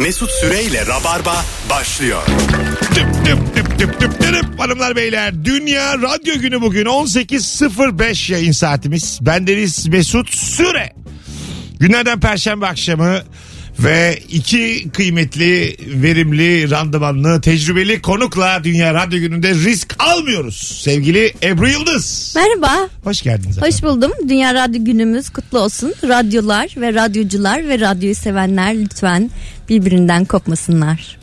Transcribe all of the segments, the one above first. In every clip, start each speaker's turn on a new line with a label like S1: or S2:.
S1: Mesut Süreyle Rabarba başlıyor.
S2: Tıp tıp tıp tıp tıp tıp. Hanımlar beyler Dünya Radyo Günü bugün 18.05 yayın saatimiz. Bendeniz Mesut Süre. Günlerden Perşembe akşamı ve iki kıymetli, verimli, randımanlı, tecrübeli konukla Dünya Radyo Günü'nde risk almıyoruz. Sevgili Ebru Yıldız.
S3: Merhaba.
S2: Hoş geldiniz. efendim.
S3: Hoş buldum. Dünya Radyo günümüz kutlu olsun. Radyolar ve radyocular ve radyoyu sevenler lütfen birbirinden kopmasınlar.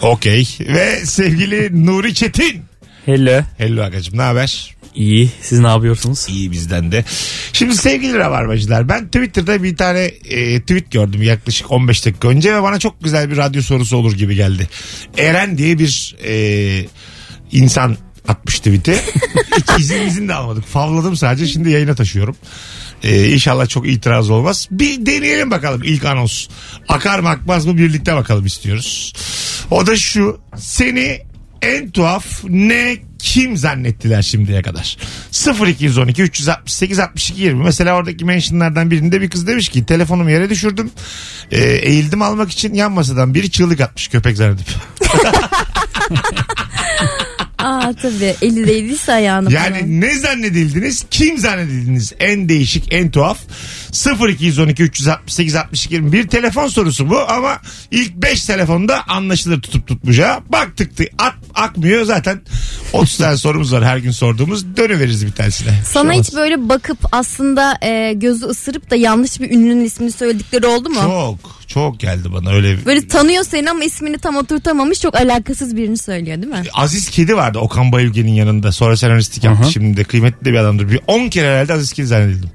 S2: Okey. Ve sevgili Nuri Çetin.
S4: Hello.
S2: Hello agacım ne haber?
S4: İyi. Siz ne yapıyorsunuz?
S2: İyi bizden de. Şimdi sevgili Rabarbacılar ben Twitter'da bir tane e, tweet gördüm yaklaşık 15 dakika önce ve bana çok güzel bir radyo sorusu olur gibi geldi. Eren diye bir e, insan atmış tweet'i. Hiç izin izin de almadık. Favladım sadece şimdi yayına taşıyorum. E, inşallah çok itiraz olmaz. Bir deneyelim bakalım ilk anons. Akar mı akmaz mı birlikte bakalım istiyoruz. O da şu. Seni en tuhaf ne kim zannettiler şimdiye kadar? 0212 368 62 20. Mesela oradaki mentionlardan birinde bir kız demiş ki telefonumu yere düşürdüm. Ee, eğildim almak için yan masadan biri çığlık atmış köpek zannedip.
S3: Aa tabii eli değdiyse ayağını falan.
S2: Yani ne zannedildiniz? Kim zannedildiniz? En değişik, en tuhaf. 0212 368 62 20. Bir telefon sorusu bu ama ilk 5 telefonda anlaşılır tutup tutmayacağı. Baktık at, akmıyor zaten 30 tane sorumuz var her gün sorduğumuz. Dönüveririz bir tanesine.
S3: Sana
S2: Şey
S3: hiç böyle bakıp aslında e, gözü ısırıp da yanlış bir ünlünün ismini söyledikleri oldu mu?
S2: Çok çok geldi bana öyle.
S3: Böyle tanıyor seni ama ismini tam oturtamamış çok alakasız birini söylüyor değil mi?
S2: Aziz Kedi vardı Okan Bayülgen'in yanında. Sonra senaristlik yaptı.
S4: Aha.
S2: Şimdi de kıymetli de bir adamdır. Bir 10 kere herhalde Aziz Kedi zannedildim.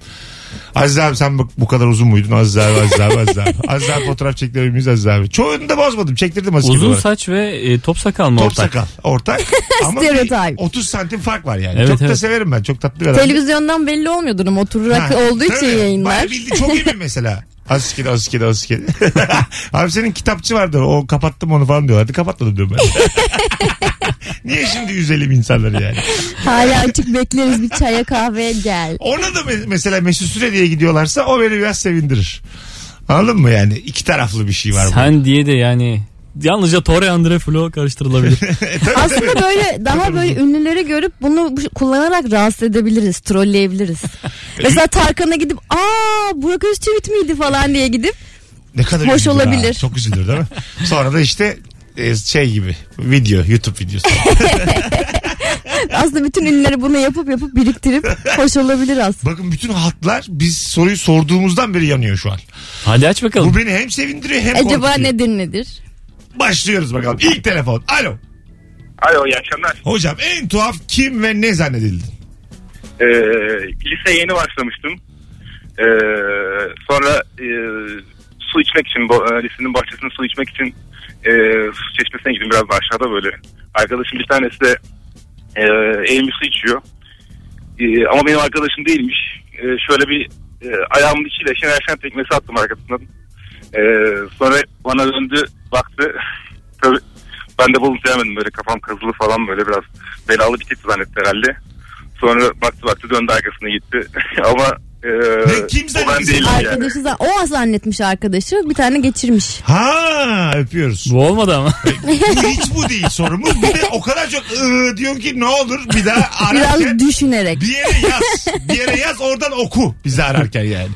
S2: Aziz abi sen bu, bu kadar uzun muydun? Aziz abi, Aziz abi, Aziz abi. Aziz abi fotoğraf çektirebilir miyiz Aziz abi? Çoğunu da bozmadım. Çektirdim Aziz Kedi
S4: Uzun
S2: olarak.
S4: saç ve e, top sakal mı
S2: Top
S4: ortak?
S2: sakal. Ortak. Ama bir
S3: Stereotip.
S2: 30 santim fark var yani.
S4: Evet,
S2: çok da
S4: evet.
S2: severim ben. Çok tatlı bir adam.
S3: Televizyondan belli olmuyordur ama oturarak
S2: Ha,
S3: olduğu için
S2: tabii.
S3: yayınlar.
S2: Bayağı bildi çok emin mesela. Kedi, aziz kedi. Abi senin kitapçı vardı. O kapattım onu falan diyorlardı. Kapatmadım diyorum ben. Niye şimdi üzelim insanları yani?
S3: Hala açık bekleriz bir çaya kahveye gel.
S2: Ona da me- mesela Mesut Süre diye gidiyorlarsa o beni biraz sevindirir. Anladın mı yani? İki taraflı bir şey var. bu.
S4: Sen diye de yani yalnızca Torre Andre Flo karıştırılabilir.
S3: Aslında böyle daha böyle ünlüleri görüp bunu bu- kullanarak rahatsız edebiliriz, trolleyebiliriz. Mesela Tarkan'a gidip aa Burak Özçivit miydi falan diye gidip
S2: Ne kadar
S3: Hoş
S2: üzülür ha.
S3: olabilir.
S2: Çok üzülür değil mi? Sonra da işte e, şey gibi video YouTube videosu.
S3: aslında bütün ünlüleri bunu yapıp yapıp biriktirip hoş olabilir aslında.
S2: Bakın bütün hatlar biz soruyu sorduğumuzdan beri yanıyor şu an.
S4: Hadi aç bakalım.
S2: Bu beni hem sevindiriyor hem
S3: Acaba
S2: korkutuyor.
S3: nedir nedir?
S2: Başlıyoruz bakalım. İlk telefon. Alo.
S5: Alo iyi akşamlar.
S2: Hocam en tuhaf kim ve ne zannedildin?
S5: Ee, lise yeni başlamıştım. Ee, sonra e, su içmek için lisenin bahçesinde su içmek için e, su çeşmesine gittim biraz da aşağıda böyle. Arkadaşım bir tanesi de e, eğilmiş su içiyor. E, ama benim arkadaşım değilmiş. E, şöyle bir e, ayağımın içiyle şener şen tekmesi attım arkasından. E, sonra bana döndü baktı. Tabii ben de bulunmayamadım böyle kafam kazılı falan böyle biraz belalı bir tip zannetti herhalde. Sonra baktı baktı döndü arkasına gitti. Ama e,
S2: Ne, kim
S5: o ben değilim yani.
S3: Arkadaşı zan- o zannetmiş arkadaşı bir tane geçirmiş.
S2: Ha öpüyoruz.
S4: Bu olmadı ama.
S2: bu hiç bu değil sorumuz. Bir de o kadar çok ıı, diyorsun ki ne olur bir daha ararken
S3: Biraz düşünerek.
S2: bir yere yaz. Bir yere yaz oradan oku bizi ararken yani.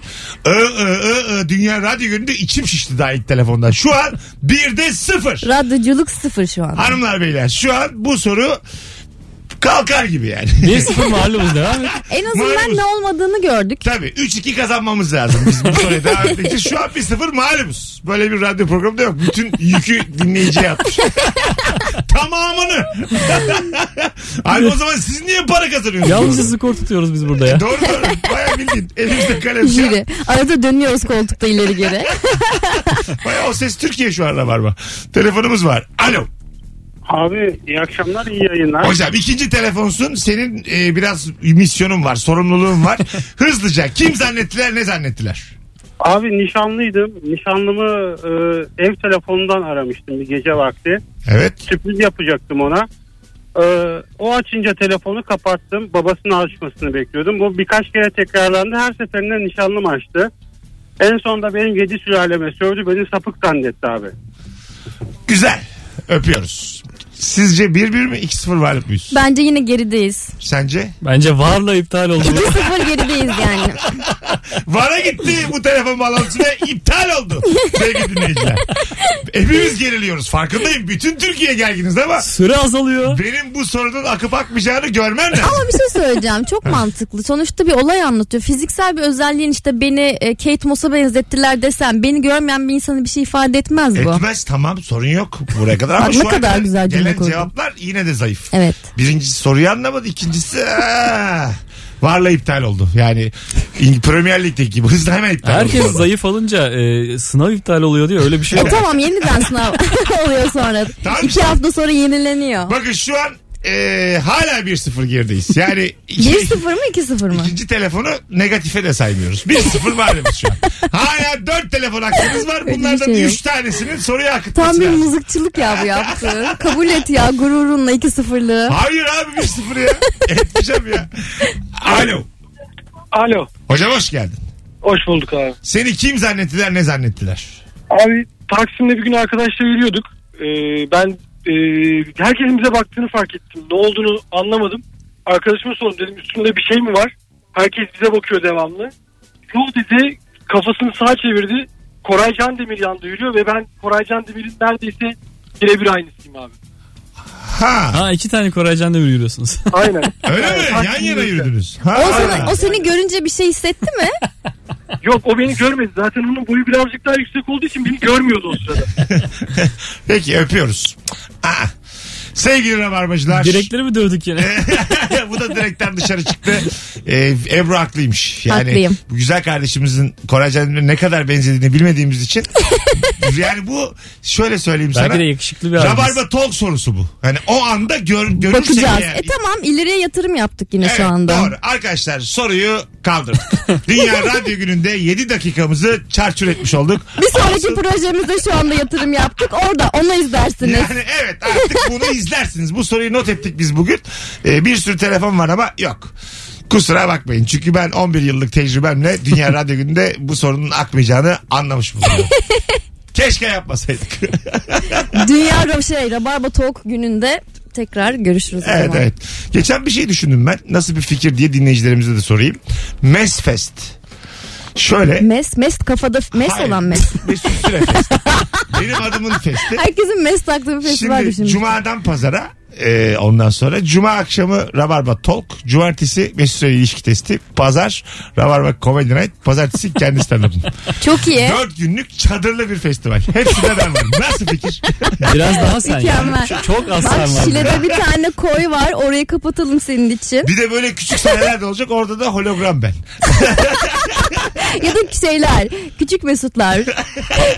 S2: I, I, I, I, Dünya Radyo Günü'nde içim şişti daha ilk telefondan. Şu an bir de sıfır.
S3: Radyoculuk sıfır şu an.
S2: Hanımlar beyler şu an bu soru kalkar gibi yani.
S4: 1-0 mağlubuz devam et.
S3: En azından
S2: Malumuz.
S3: ne olmadığını gördük.
S2: Tabii 3-2 kazanmamız lazım biz bu soruya devam ettikçe. Şu an 1-0 malumuz. Böyle bir radyo programı da yok. Bütün yükü dinleyiciye atmış. Tamamını. Abi o zaman siz niye para kazanıyorsunuz?
S4: Yalnızca skor tutuyoruz biz burada ya.
S2: Doğru doğru. Baya bildin. Elimizde kalem. şu an.
S3: Jüri. Arada dönüyoruz koltukta ileri geri.
S2: Baya o ses Türkiye şu anda var mı? Telefonumuz var. Alo.
S6: Abi iyi akşamlar iyi yayınlar.
S2: Hocam ikinci telefonsun. Senin e, biraz misyonun var, sorumluluğun var. Hızlıca kim zannettiler ne zannettiler?
S6: Abi nişanlıydım. Nişanlımı e, ev telefonundan aramıştım bir gece vakti.
S2: Evet.
S6: Sürpriz yapacaktım ona. E, o açınca telefonu kapattım. Babasının açmasını bekliyordum. Bu birkaç kere tekrarlandı. Her seferinde nişanlım açtı. En sonunda benim yedi sülaleme sövdü. Beni sapık zannetti abi.
S2: Güzel. Öpüyoruz. Sizce 1-1 mi 2-0 varlık mıyız?
S3: Bence yine gerideyiz.
S2: Sence?
S4: Bence varla iptal oldu.
S3: 2-0 gerideyiz yani.
S2: Vara gitti bu telefon bağlantısı ve iptal oldu. Sevgili dinleyiciler. Hepimiz geriliyoruz. Farkındayım. Bütün Türkiye gerginiz ama
S4: Süre azalıyor.
S2: benim bu sorunun akıp akmayacağını görmem lazım.
S3: Ama bir şey söyleyeceğim. Çok mantıklı. Sonuçta bir olay anlatıyor. Fiziksel bir özelliğin işte beni e, Kate Moss'a benzettiler desem beni görmeyen bir insanı bir şey ifade etmez bu.
S2: Etmez tamam sorun yok buraya kadar ama
S3: Bak,
S2: şu
S3: ne
S2: ana
S3: kadar güzel cümle
S2: gelen
S3: kurdun.
S2: cevaplar yine de zayıf.
S3: Evet.
S2: Birincisi soruyu anlamadı ikincisi aa, varla iptal oldu. Yani Premier Lig'deki gibi hızla hemen iptal
S4: Herkes
S2: oldu.
S4: zayıf olunca e, sınav iptal oluyor diye öyle bir şey
S3: E,
S4: yok.
S3: tamam yeniden sınav oluyor sonra.
S2: Tamam
S3: İki hafta sonra yenileniyor.
S2: Bakın şu an e, hala 1-0 gerideyiz. Yani iki-
S3: 1-0 mı 2-0 mı?
S2: İkinci telefonu negatife de saymıyoruz. 1-0 varımız şu an. Hala 4 telefon hakkınız var.
S3: Öyle
S2: Bunlardan
S3: şey yok.
S2: 3 tanesinin soruya akıtması
S3: Tam bir
S2: lazım.
S3: mızıkçılık ya bu yaptı. Kabul et ya gururunla 2-0'lığı.
S2: Hayır abi 1-0 ya. Etmeyeceğim ya. Alo.
S6: Alo.
S2: Hocam hoş geldin.
S6: Hoş bulduk abi.
S2: Seni kim zannettiler ne zannettiler?
S6: Abi Taksim'de bir gün arkadaşla yürüyorduk. Ee, ben e, herkesin bize baktığını fark ettim. Ne olduğunu anlamadım. Arkadaşıma sordum dedim üstümde bir şey mi var? Herkes bize bakıyor devamlı. Yok dedi kafasını sağa çevirdi. Koray Can Demir yanında yürüyor ve ben Koray Can Demir'in neredeyse birebir aynısıyım abi.
S2: Ha.
S4: Ha iki tane Koraycan Demir yürüyorsunuz.
S6: Aynen.
S2: Öyle mi? Yan yana yürüdünüz.
S3: O,
S2: Ha.
S3: sana, o seni görünce bir şey hissetti mi?
S6: Yok o beni görmedi. Zaten onun boyu birazcık daha yüksek olduğu için beni görmüyordu o sırada.
S2: Peki öpüyoruz. Aa. Sevgili rabarbacılar.
S4: Direkleri mi dövdük yine?
S2: bu da direkten dışarı çıktı. Ee, Ebru haklıymış. Yani
S3: Haklıyım.
S2: bu güzel kardeşimizin Koray Can'ın ne kadar benzediğini bilmediğimiz için. Yani bu şöyle söyleyeyim
S4: Belki
S2: sana.
S4: de yakışıklı bir abimiz.
S2: Rabarba talk sorusu bu. Hani o anda gör, görürsek
S3: Bakacağız.
S2: eğer-
S3: E tamam ileriye yatırım yaptık yine
S2: Evet,
S3: şu anda.
S2: Doğru. Arkadaşlar soruyu kaldırdık. Dünya Radyo Günü'nde 7 dakikamızı çarçur etmiş olduk.
S3: Bir sonraki
S2: Olsun.
S3: projemizde şu anda yatırım yaptık. Orada onu izlersiniz.
S2: Yani evet artık bunu izlersiniz. Bu soruyu not ettik biz bugün. Ee, bir sürü telefon var ama yok. Kusura bakmayın. Çünkü ben 11 yıllık tecrübemle Dünya Radyo Günü'nde bu sorunun akmayacağını anlamış bulunuyorum. Keşke yapmasaydık.
S3: Dünya şey Rabarba Talk gününde tekrar görüşürüz
S2: evet
S3: zaman.
S2: evet. Geçen bir şey düşündüm ben. Nasıl bir fikir diye dinleyicilerimize de sorayım. Mesfest. Şöyle.
S3: Mes, mes kafada mes
S2: Hayır.
S3: olan mes.
S2: Mesut Süre Fest. Benim adımın festi.
S3: Herkesin mes taktığı bir festival
S2: Şimdi
S3: düşünmüş.
S2: Cuma'dan pazara e, ondan sonra Cuma akşamı Rabarba Talk. Cumartesi Mesut Süre ilişki testi. Pazar Rabarba Comedy Night. Pazartesi kendi stand-up'ım.
S3: Çok iyi.
S2: Dört günlük çadırlı bir festival. Hepsinde ben varım. Nasıl fikir?
S4: Biraz daha sen
S3: Mükemmel.
S4: yani. Çok-
S3: Bak
S4: sen var.
S3: Şile'de bir tane koy var. Orayı kapatalım senin için.
S2: Bir de böyle küçük sahneler de olacak. Orada da hologram ben.
S3: ya da şeyler. Küçük mesutlar.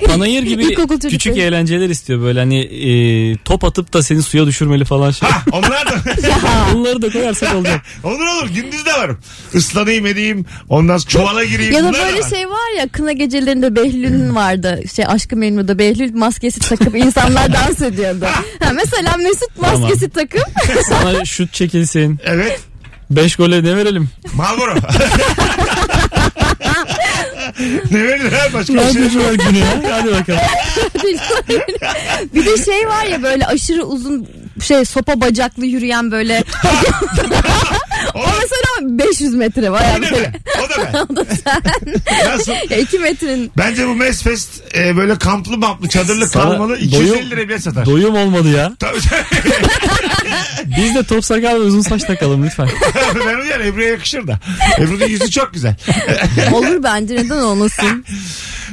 S4: Panayır gibi küçük eğlenceler istiyor böyle hani e, top atıp da seni suya düşürmeli falan şey.
S2: Ha onlar da...
S4: Bunları da koyarsak olacak.
S2: olur olur. Gündüz de varım. Islanayım edeyim. Ondan sonra çuvala gireyim.
S3: ya da
S2: Bunlar
S3: böyle
S2: var.
S3: şey var ya kına gecelerinde Behlül'ün vardı. Şey Aşkı Memnu'da Behlül maskesi takıp insanlar dans ediyordu. Ha, mesela Mesut maskesi takıp
S4: Sana şut çekilsin.
S2: Evet.
S4: 5 gole ne verelim?
S2: Marlboro. ne verir ha başka bir şey.
S4: Radyocular günü ya. Hadi bakalım.
S3: bir de şey var ya böyle aşırı uzun şey sopa bacaklı yürüyen böyle
S2: O,
S3: o mesela 500 metre var ya
S2: o da ben. O da ben. Nasıl?
S3: 2 metrenin
S2: Bence bu Mesfest e, böyle kamplı mamplı çadırlı
S4: Sana
S2: kalmalı 250
S4: doyum-
S2: lira bile satar.
S4: Doyum olmadı ya.
S2: Tabii.
S4: Biz de top sakal ve uzun saç takalım lütfen.
S2: ben uyar Ebru'ya yakışır da. Ebru'nun yüzü çok güzel.
S3: olur bence neden olmasın.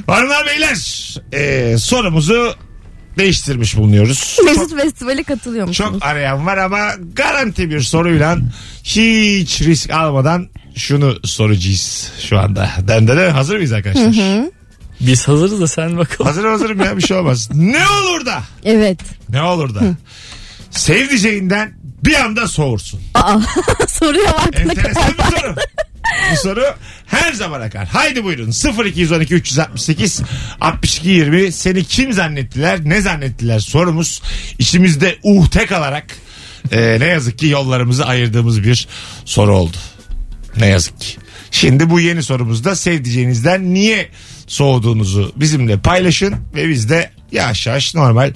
S2: Hanımlar beyler e, sorumuzu değiştirmiş bulunuyoruz.
S3: Mesut Festival'e katılıyor musunuz?
S2: Çok arayan var ama garanti bir soruyla hiç risk almadan şunu soracağız şu anda. Dendene hazır mıyız arkadaşlar?
S4: Biz hazırız da sen bakalım.
S2: Hazırım hazırım ya bir şey olmaz. Ne olur da
S3: Evet.
S2: ne olur da sevdiceğinden bir anda soğursun.
S3: Aa, soruya bak
S2: Enteresan bir soru. Bu soru her zaman akar. Haydi buyurun 0212 368 62 20 seni kim zannettiler ne zannettiler sorumuz içimizde uhte kalarak e, ne yazık ki yollarımızı ayırdığımız bir soru oldu. Ne yazık ki. Şimdi bu yeni sorumuzda sevdiceğinizden niye soğuduğunuzu bizimle paylaşın ve biz de yavaş yavaş normal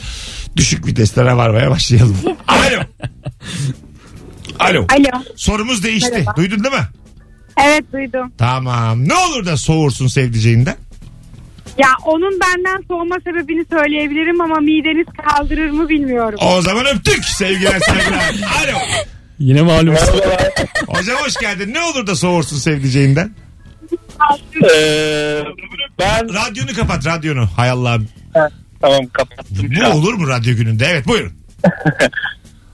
S2: düşük viteslere varmaya başlayalım. Alo. Alo.
S7: Alo.
S2: Sorumuz değişti.
S7: Merhaba.
S2: Duydun değil mi?
S7: Evet duydum.
S2: Tamam. Ne olur da soğursun sevdiceğinden?
S7: Ya onun benden soğuma sebebini söyleyebilirim ama mideniz kaldırır mı bilmiyorum.
S2: O zaman öptük sevgiler saygılar. Alo.
S4: Yine malum.
S2: Hocam hoş geldin. Ne olur da soğursun sevdiceğinden?
S8: Ee, ben
S2: Radyonu kapat radyonu. Hay Allah'ım.
S8: tamam kapattım.
S2: Bu olur mu radyo gününde? Evet buyurun.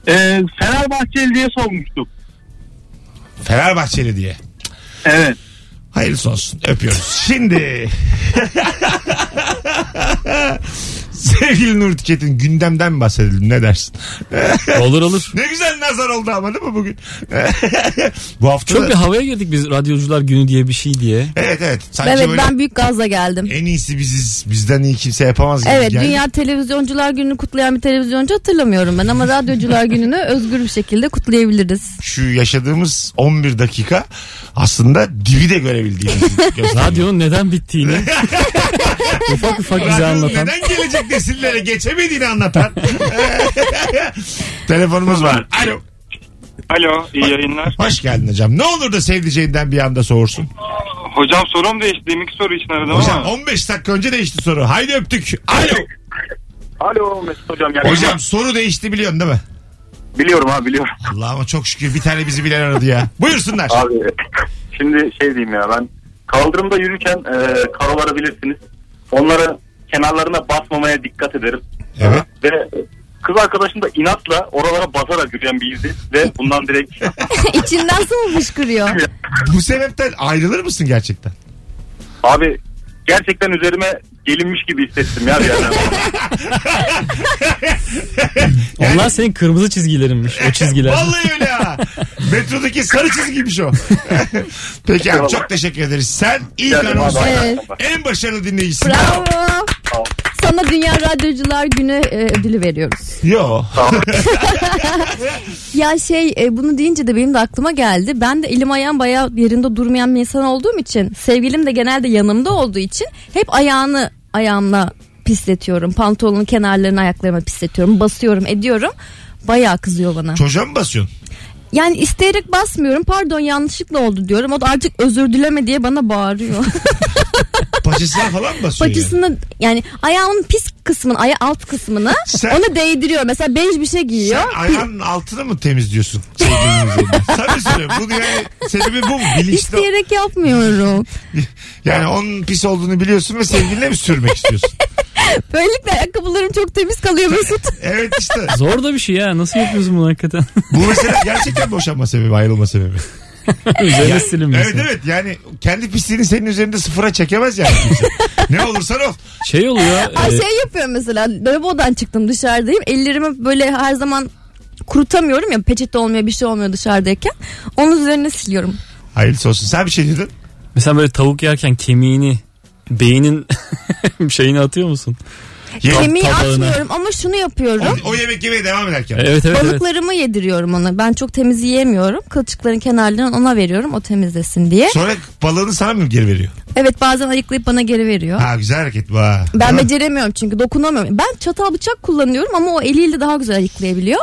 S8: Ee, Fenerbahçeli diye sormuştuk.
S2: Fenerbahçeli diye.
S8: Evet.
S2: Hayırlısı olsun. Öpüyoruz. Şimdi sevgili Nur Tüket'in gündemden bahsedelim ne dersin?
S4: olur olur.
S2: Ne güzel nazar oldu ama değil mi bugün? Bu hafta
S4: Çok
S2: da-
S4: bir havaya girdik biz radyocular günü diye bir şey diye.
S2: Evet evet. Sanki
S3: Evet
S2: böyle
S3: ben büyük gazla geldim.
S2: en iyisi biziz. Bizden iyi kimse yapamaz gibi
S3: Evet
S2: geldi.
S3: Dünya Televizyoncular Günü'nü kutlayan bir televizyoncu hatırlamıyorum ben ama Radyocular Günü'nü özgür bir şekilde kutlayabiliriz.
S2: Şu yaşadığımız 11 dakika aslında dibi de görebildiğimiz.
S4: Radyonun neden bittiğini ufak ufak bize anlatan.
S2: neden gelecek nesillere geçemediğini anlatan. Telefonumuz var. Alo.
S5: Alo iyi yayınlar.
S2: Hoş geldin hocam. Ne olur da sevdiceğinden bir anda soğursun.
S5: Hocam sorum değişti. Deminki soru için aradım
S2: Hocam
S5: ama.
S2: 15 dakika önce değişti soru. Haydi öptük. Alo.
S5: Alo Mesut hocam.
S2: Hocam soru değişti biliyorsun değil mi?
S5: Biliyorum abi biliyorum.
S2: Allah'ıma çok şükür bir tane bizi bilen aradı ya. Buyursunlar.
S5: Abi şimdi şey diyeyim ya ben kaldırımda yürürken e, karoları bilirsiniz. Onları kenarlarına basmamaya dikkat ederim.
S2: Evet.
S5: Ve kız arkadaşım da inatla oralara basarak yürüyen biriydi. Ve bundan direkt
S3: İçinden su mu fışkırıyor?
S2: Bu sebepten ayrılır mısın gerçekten?
S5: abi gerçekten üzerime gelinmiş gibi hissettim ya bir yerden.
S4: Onlar senin kırmızı çizgilerinmiş o çizgiler.
S2: Vallahi öyle ha. Metrodaki sarı çizgiymiş o. Peki abi çok teşekkür ederiz. Sen ilk anonsun
S3: Evet.
S2: en başarılı dinleyicisin.
S3: Bravo. Sana Dünya Radyocular Günü e, ödülü veriyoruz.
S2: Yo.
S3: Ya şey e, bunu deyince de benim de aklıma geldi. Ben de elim ayağım bayağı yerinde durmayan bir insan olduğum için sevgilim de genelde yanımda olduğu için hep ayağını ayağımla pisletiyorum. Pantolonun kenarlarını ayaklarıma pisletiyorum. Basıyorum ediyorum. Bayağı kızıyor bana.
S2: Çocuğa mı basıyorsun?
S3: Yani isteyerek basmıyorum. Pardon yanlışlıkla oldu diyorum. O da artık özür dileme diye bana bağırıyor.
S2: Paçasına falan mı basıyor? yani?
S3: Paçasını yani ayağımın pis kısmını, aya alt kısmını
S2: Sen-
S3: ona değdiriyor. Mesela bej bir şey giyiyor.
S2: Sen ayağının altını mı temizliyorsun? Sevgilinin üzerine? Sana söylüyorum. Bunu yani sebebi bu mu? Bilinçli.
S3: İsteyerek yapmıyorum.
S2: Yani onun pis olduğunu biliyorsun ve sevgiline mi sürmek istiyorsun?
S3: Böylelikle ayakkabılarım çok temiz kalıyor Mesut.
S2: Evet işte.
S4: Zor da bir şey ya. Nasıl yapıyorsun bunu hakikaten?
S2: Bu mesela gerçekten boşanma sebebi, ayrılma sebebi.
S4: Üzerine silinmesi.
S2: Evet evet yani kendi pisliğini senin üzerinde sıfıra çekemez yani kimse. ne olursan ol.
S4: Şey oluyor.
S3: Ay
S4: e,
S3: şey yapıyorum mesela lavabodan çıktım dışarıdayım. Ellerimi böyle her zaman kurutamıyorum ya peçete olmuyor bir şey olmuyor dışarıdayken. Onun üzerine siliyorum.
S2: Hayırlısı olsun. Sen bir şey dedin.
S4: mesela böyle tavuk yerken kemiğini beynin şeyini atıyor musun?
S2: Ye-
S3: Kemiği
S4: tabağına.
S3: atmıyorum ama şunu yapıyorum.
S2: o, o yemek yemeye devam ederken.
S4: Evet evet evet.
S3: Balıklarımı yediriyorum ona. Ben çok temiz yiyemiyorum. Kılçıkların kenarlarını ona veriyorum o temizlesin diye.
S2: Sonra balığını sana mı geri veriyor?
S3: Evet bazen ayıklayıp bana geri veriyor.
S2: Ha güzel hareket bu ha.
S3: Ben
S2: Değil mi?
S3: beceremiyorum çünkü dokunamıyorum. Ben çatal bıçak kullanıyorum ama o eliyle daha güzel ayıklayabiliyor.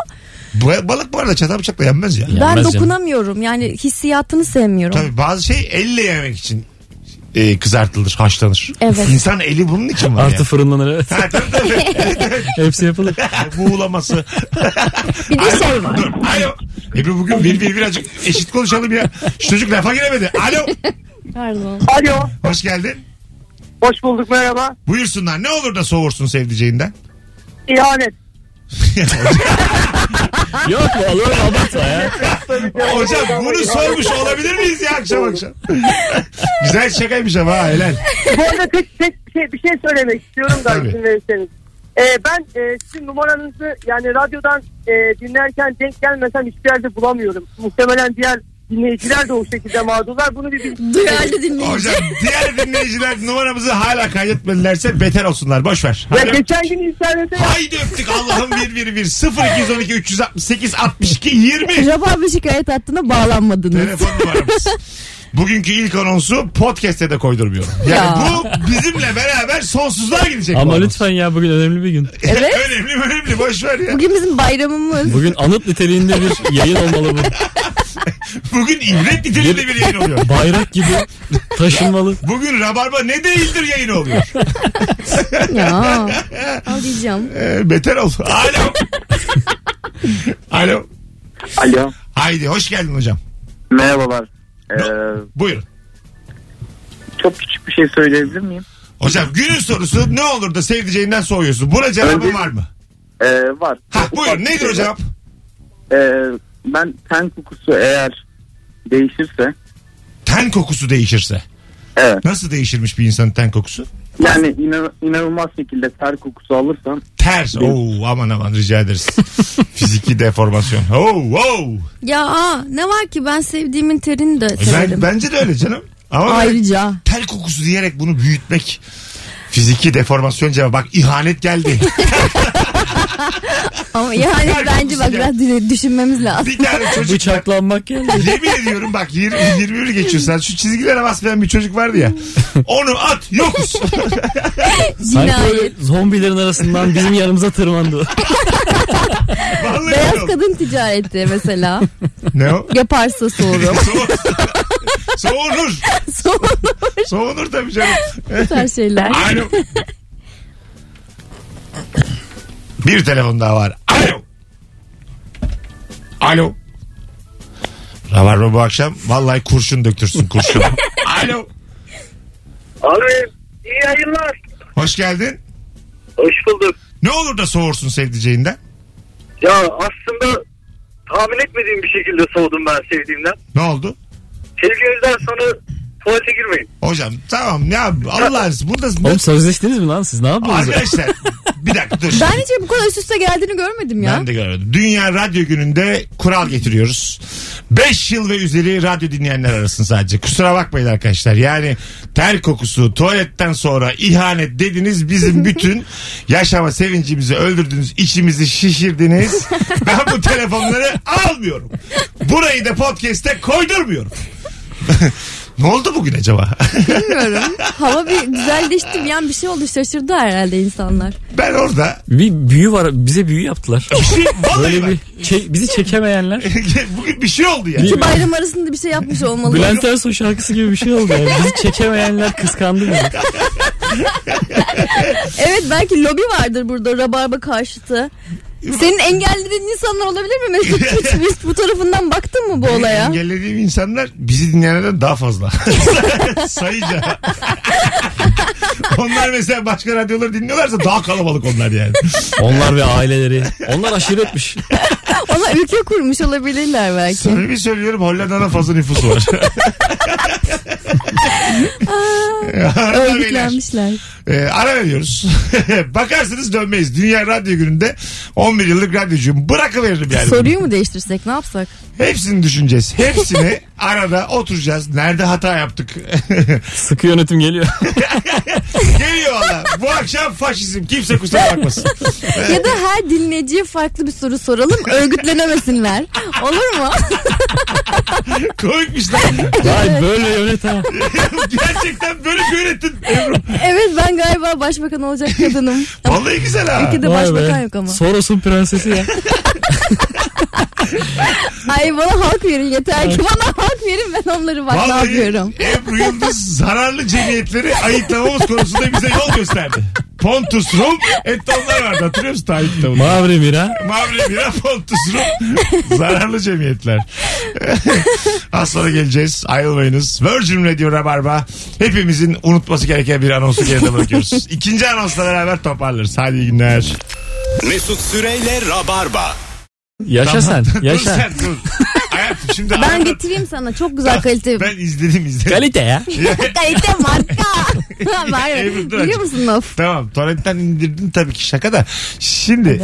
S2: Bu- balık bu arada çatal bıçakla yenmez ya.
S3: ben
S4: Yenmez canım.
S3: dokunamıyorum. Yani hissiyatını sevmiyorum.
S2: Tabii bazı şey elle yemek için e, kızartılır, haşlanır.
S3: Evet.
S2: İnsan eli bunun için var
S4: Artı
S2: ya.
S4: fırınlanır evet.
S2: Ha, tabii, tabii.
S4: Hepsi yapılır.
S2: Buğulaması.
S3: Bir de şey var.
S2: Dur. Alo. Ebru bugün bir bir birazcık eşit konuşalım ya. Şu çocuk lafa giremedi. Alo.
S3: Pardon.
S6: Alo.
S2: Hoş geldin.
S6: Hoş bulduk merhaba.
S2: Buyursunlar. Ne olur da soğursun sevdiceğinden?
S6: İhanet.
S4: Yok mu olur abartma ya.
S2: Hocam bunu sormuş olabilir miyiz ya akşam akşam? Güzel şakaymış ama ha helal.
S6: Bu arada tek, tek bir şey, bir şey söylemek istiyorum da
S2: Tabii.
S6: izin verirseniz. Ee, ben e, sizin numaranızı yani radyodan e, dinlerken denk gelmesem hiçbir yerde bulamıyorum. Muhtemelen diğer dinleyiciler de o şekilde mağdurlar. Bunu bir
S3: Duyarlı dinleyici.
S2: Hocam diğer dinleyiciler numaramızı hala kaydetmedilerse beter olsunlar. Boş ver.
S6: Ya
S2: Hadi.
S6: geçen gün internete
S2: Haydi öptük Allah'ım bir bir bir 0212 368 62 20
S3: Rabarbı şikayet hattına bağlanmadınız.
S2: telefon numaramız. Bugünkü ilk anonsu podcast'e de koydurmuyorum. Yani
S3: Ya.
S2: bu bizimle beraber sonsuzluğa gidecek. bu
S4: Ama
S2: anons.
S4: lütfen ya bugün önemli bir gün.
S3: Evet.
S2: önemli önemli boş ver ya.
S3: Bugün bizim bayramımız.
S4: Bugün anıt niteliğinde bir yayın olmalı bu.
S2: Bugün ibret niteliğinde bir yayın oluyor.
S4: Bayrak gibi taşınmalı.
S2: Bugün Rabarba ne değildir yayın oluyor.
S3: ya. Ağlayacağım.
S2: Ee, beter ol. Alo. Alo.
S8: Alo.
S2: Haydi hoş geldin hocam.
S8: Merhabalar. Ee,
S2: Buyurun.
S8: çok küçük bir şey söyleyebilir miyim?
S2: Hocam günün sorusu ne olur da sevdiceğinden soğuyorsun. Buna cevabın
S8: Önce-
S2: var mı?
S8: Ee, var.
S2: Ha buyurun nedir o cevap?
S8: Ee, ben ten kokusu eğer değişirse
S2: Ten kokusu değişirse.
S8: evet.
S2: Nasıl değişirmiş bir insanın ten kokusu?
S8: Yani inan- inanılmaz şekilde ter kokusu alırsam
S2: Ters. Oo aman aman rica ederiz. Fiziki deformasyon. Oo, oo.
S3: Ya aa, ne var ki ben sevdiğimin terini de
S2: Ben,
S3: severim.
S2: bence de öyle canım. Ama böyle
S3: Ayrıca.
S2: tel kokusu diyerek bunu büyütmek fiziki deformasyon cevabı. Bak ihanet geldi.
S3: Ama yani
S2: Ter
S3: bence bak
S2: kokusu
S3: biraz dü- düşünmemiz lazım.
S2: bir tane çocuk
S4: Bıçaklanmak geldi.
S2: Yemin ediyorum bak 20, 21 geçiyor sen. Şu çizgilere basmayan bir çocuk vardı ya. Onu at yokuz.
S4: Sanki böyle
S3: Cinayet.
S4: zombilerin arasından bizim yanımıza tırmandı.
S2: Vallahi
S3: Beyaz
S2: oldu.
S3: kadın ticareti mesela.
S2: Ne o?
S3: Yaparsa soğurum.
S2: Soğur. Soğunur.
S3: Soğunur
S2: Soğunur tabii canım.
S3: bu tarz şeyler.
S2: Alo. Bir telefon daha var. Alo. Alo. Rabarba bu akşam vallahi kurşun döktürsün kurşun. Alo.
S8: Abi iyi yayınlar.
S2: Hoş geldin.
S8: Hoş bulduk.
S2: Ne olur da soğursun sevdiceğinden?
S8: Ya aslında tahmin etmediğim bir şekilde soğudum ben sevdiğimden.
S2: Ne oldu?
S8: Sevgilinizden sonra tuvalete girmeyin.
S2: Hocam tamam ya Allah burada
S4: Oğlum sözleştiniz mi lan siz ne yapıyorsunuz?
S2: arkadaşlar bir dakika dur.
S3: Ben hiç bu kadar üst üste geldiğini görmedim ya.
S2: Ben de görmedim. Dünya Radyo Günü'nde kural getiriyoruz. 5 yıl ve üzeri radyo dinleyenler arasın sadece. Kusura bakmayın arkadaşlar. Yani ter kokusu, tuvaletten sonra ihanet dediniz. Bizim bütün yaşama sevincimizi öldürdünüz. içimizi şişirdiniz. ben bu telefonları almıyorum. Burayı da podcast'e koydurmuyorum. ne oldu bugün acaba?
S3: Bilmiyorum. Hava bir güzelleşti bir an bir şey oldu şaşırdı herhalde insanlar.
S2: ben orada
S4: Bir büyü var bize büyü yaptılar.
S2: bir şey, vallahi
S4: Böyle
S2: bak,
S4: bir çe- bizi çekemeyenler.
S2: bugün bir şey oldu yani.
S3: İki bayram arasında bir şey yapmış olmalı.
S4: Bülent Ersoy şarkısı gibi bir şey oldu yani. Bizi çekemeyenler kıskandı bizi.
S3: Evet belki lobi vardır burada rabarba karşıtı. Senin engellediğin insanlar olabilir mi Mesut? Hiç, hiç bu tarafından baktın mı bu olaya?
S2: Engellediğim insanlar bizi dinleyenlerden daha fazla. Sayıca. onlar mesela başka radyoları dinliyorlarsa daha kalabalık onlar yani.
S4: Onlar ve aileleri. Onlar aşiretmiş.
S3: Ona ülke kurmuş olabilirler belki.
S2: Samimi söylüyorum Hollanda'dan fazla nüfusu var. Beyler,
S3: Örgütlenmişler.
S2: E, ara veriyoruz. Bakarsınız dönmeyiz. Dünya Radyo Günü'nde 11 yıllık radyocuyum. Bırakıveririm yani.
S3: Soruyu mu değiştirsek ne yapsak?
S2: Hepsini düşüneceğiz. Hepsini arada oturacağız. Nerede hata yaptık?
S4: Sıkı yönetim geliyor.
S2: Geliyor valla. Bu akşam faşizm. Kimse kusura bakmasın.
S3: Ya da her dinleyiciye farklı bir soru soralım örgütlenemesinler. Olur mu?
S2: Komikmiş lan.
S4: Vay böyle yönet ha.
S2: Gerçekten böyle yönettin Ebru.
S3: evet ben galiba başbakan olacak kadınım.
S2: Vallahi güzel ha.
S3: Ülkede
S4: Vay
S3: başbakan
S4: be.
S3: yok ama.
S4: Soros'un prensesi ya.
S3: Ay bana halk verin yeter ki bana halk verin ben onları bak ne
S2: Vallahi
S3: yapıyorum.
S2: Ebru Yıldız zararlı cemiyetleri ayıklamamız konusunda bize yol gösterdi. Pontus Rum et onlar vardı hatırlıyor musun tarih kitabında?
S4: Mavri Mira.
S2: Mavri Mira Pontus Rum zararlı cemiyetler. Az sonra geleceğiz ayrılmayınız. Virgin Radio Rabarba hepimizin unutması gereken bir anonsu geride bırakıyoruz. İkinci anonsla beraber toparlarız. Hadi iyi günler.
S1: Mesut Süreyle Rabarba.
S4: Yaşa sen.
S2: Dur
S4: Yaşa.
S2: sen dur. Hayatım şimdi
S3: Ben
S2: arada-
S3: getireyim sana çok güzel kalite.
S2: Ben izledim izledim.
S4: Kalite ya.
S3: kalite marka. Var
S2: dur
S3: Biliyor musun of?
S2: Tamam torrentten indirdin tabii ki şaka da. Şimdi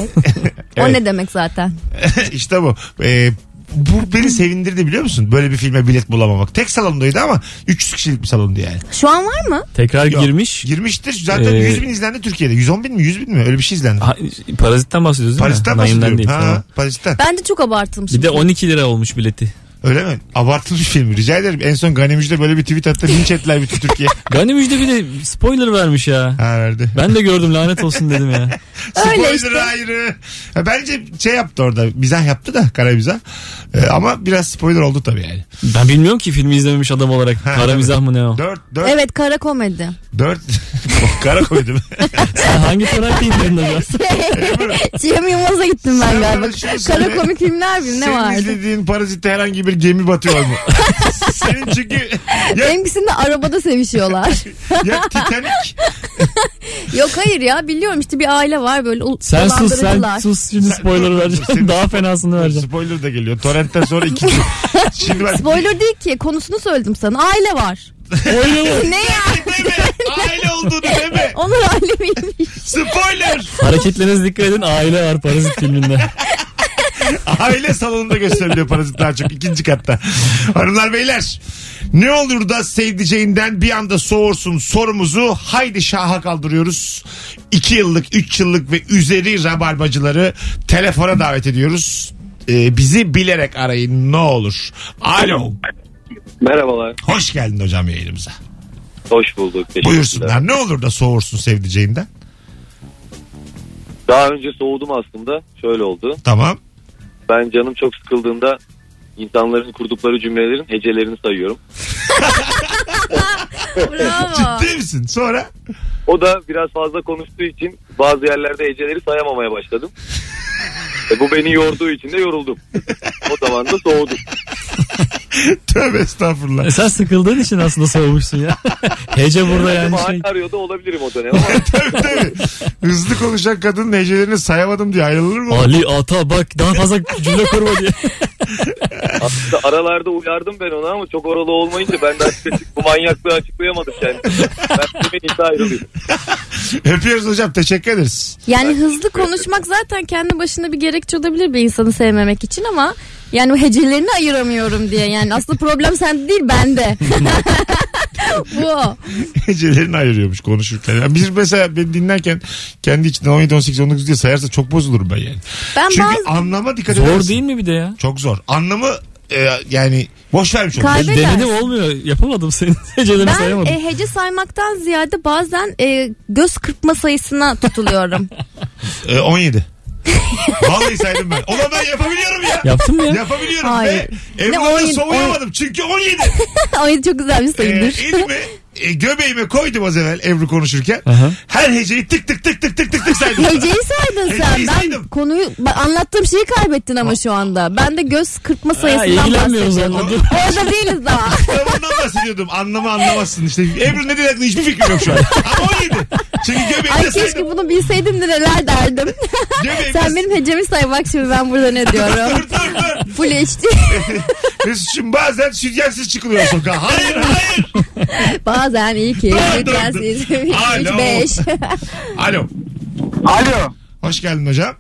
S3: O
S2: Evet.
S3: ne demek zaten?
S2: işte bu. Ee, bu beni sevindirdi biliyor musun? Böyle bir filme bilet bulamamak. Tek salondaydı ama 300 kişilik bir salondu yani.
S3: Şu an var mı?
S4: Tekrar
S2: Yok.
S4: girmiş.
S2: Girmiştir. Zaten
S4: Ee,
S2: 100 bin izlendi Türkiye'de. 110 bin mi 100 bin mi? Öyle bir şey izlendi.
S4: Ha, Parazitten bahsediyoruz değil
S2: Paris'ten
S4: mi? Naim'den
S2: bahsediyorum. Ha,
S4: Tamam.
S2: Paris'ten.
S3: Bence çok abartılmış.
S4: Bir de 12 lira olmuş bileti.
S2: Öyle mi? Abartılmış film. Rica ederim. En son Gani Müjde böyle bir tweet attı. Linç ettiler bütün Türkiye.
S4: Gani Müjde bir de spoiler vermiş ya.
S2: ha verdi.
S4: Ben de gördüm lanet olsun dedim ya.
S3: Öyle
S2: Spoiler
S3: işte.
S2: ayrı. Ha, bence şey yaptı orada. Mizah yaptı da kara mizah. Ee, ama biraz spoiler oldu tabii yani.
S4: Ben bilmiyorum ki filmi izlememiş adam olarak.
S2: Ha,
S4: Kara
S2: evet.
S4: mizah mı ne o?
S2: Dört, dört,
S3: Evet kara komedi.
S2: dört. kara koydum.
S4: Sen hangi tarafta indirdin acaba?
S3: Cem Yılmaz'a gittim ben
S2: Sen
S3: galiba. Kara komik filmler bileyim ne
S2: Senin
S3: vardı?
S2: izlediğin parazitte herhangi bir gemi batıyor mu? Senin çünkü ya,
S3: Benimkisinde arabada sevişiyorlar.
S2: ya Titanic
S3: Yok hayır ya biliyorum işte bir aile var böyle ul-
S4: Sen sus sen
S3: dolandırıcılar.
S4: sus şimdi spoiler vereceğim. Daha fenasını vereceğim.
S2: spoiler da geliyor. Torrent'ten sonra ikinci. Şimdi ben
S3: Spoiler değil ki konusunu söyledim sana. Aile var. ne ya?
S2: deme. Aile olduğunu deme.
S3: Onlar aile miymiş?
S2: Spoiler.
S4: Hareketlerinize dikkat edin. Aile var Parazit filminde.
S2: Aile salonunda gösteriliyor parazit daha çok. ikinci katta. Hanımlar beyler. Ne olur da sevdiceğinden bir anda soğursun sorumuzu haydi şaha kaldırıyoruz. 2 yıllık, 3 yıllık ve üzeri rabarbacıları telefona davet ediyoruz. Ee, bizi bilerek arayın ne olur. Alo.
S8: Merhabalar.
S2: Hoş geldin hocam yayınımıza.
S8: Hoş bulduk.
S2: Buyursunlar. Ne olur da soğursun sevdiceğinden.
S8: Daha önce soğudum aslında. Şöyle oldu.
S2: Tamam.
S8: Ben canım çok sıkıldığında insanların kurdukları cümlelerin hecelerini sayıyorum.
S3: Bravo.
S2: Ciddi misin? Sonra
S8: O da biraz fazla konuştuğu için bazı yerlerde heceleri sayamamaya başladım. E bu beni yorduğu için de yoruldum. O zaman da soğudum.
S2: tövbe estağfurullah.
S4: E sen sıkıldığın için aslında soğumuşsun ya. Hece burada yani şey.
S8: arıyordu olabilirim o dönem ama
S2: tabii tabii. Hızlı konuşan kadının hecelerini sayamadım diye ayrılır mı?
S4: Ali ata bak daha fazla cümle kurma diye.
S8: aslında aralarda uyardım ben ona ama çok oralı olmayınca ben de açık açık bu manyaklığı açıklayamadım kendime. Ben iyisi ayrılayım.
S2: Öpüyoruz hocam. Teşekkür ederiz.
S3: Yani hızlı konuşmak zaten kendi başına bir gerekçe olabilir bir insanı sevmemek için ama yani o hecelerini ayıramıyorum diye. Yani aslında problem sende değil bende. Bu o.
S2: Hecelerini ayırıyormuş konuşurken. Yani biz mesela beni dinlerken kendi içinden 17, 18, 19 diye sayarsa çok bozulurum ben yani.
S3: Ben
S2: Çünkü
S3: bazı
S2: anlama dikkat
S4: Zor
S2: edersin.
S4: değil mi bir de ya?
S2: Çok zor. Anlamı e, yani boş vermiş.
S3: Kay-
S4: Ben denedim olmuyor. Yapamadım senin hecelerini
S3: ben
S4: sayamadım.
S3: e, hece saymaktan ziyade bazen e, göz kırpma sayısına tutuluyorum.
S2: E, 17. Vallahi saydım ben. Ulan ben yapabiliyorum ya.
S4: Yaptın mı ya?
S2: Yapabiliyorum
S3: Hayır.
S2: ve
S3: Ne
S2: Ebru'dan
S3: 17?
S2: soğuyamadım. Çünkü 17.
S3: o çok güzel bir sayıdır.
S2: elimi e, göbeğime koydum az evvel Ebru konuşurken.
S4: Aha.
S2: Her heceyi tık tık tık tık tık tık tık saydım.
S3: Heceyi saydın sen.
S2: Heceyi
S3: Ben
S2: saydım.
S3: konuyu ben anlattığım şeyi kaybettin ama şu anda. Ben de göz kırpma sayısından
S4: ilgilenmiyoruz
S3: bahsediyorum.
S4: dur.
S3: Orada değiliz daha.
S2: Kitabından bahsediyordum. Anlamı anlamazsın işte. Ebru ne dediği hakkında hiçbir fikrim yok şu an. Ama 17. Çünkü
S3: Ay
S2: göbeğimde
S3: keşke
S2: saydım.
S3: bunu bilseydim de neler derdim.
S2: Göbeğimde
S3: Sen benim hecemi say bak şimdi ben burada ne
S2: Dur
S3: diyorum.
S2: dur dur.
S3: Full HD.
S2: Mesut'cum bazen sütyensiz çıkılıyor sokağa. Hayır hayır.
S3: Bazen iyi ki.
S2: Dur, dur,
S3: Biraz
S2: dur. Alo.
S3: Üç, beş.
S2: Alo.
S6: Alo.
S2: Hoş geldin hocam.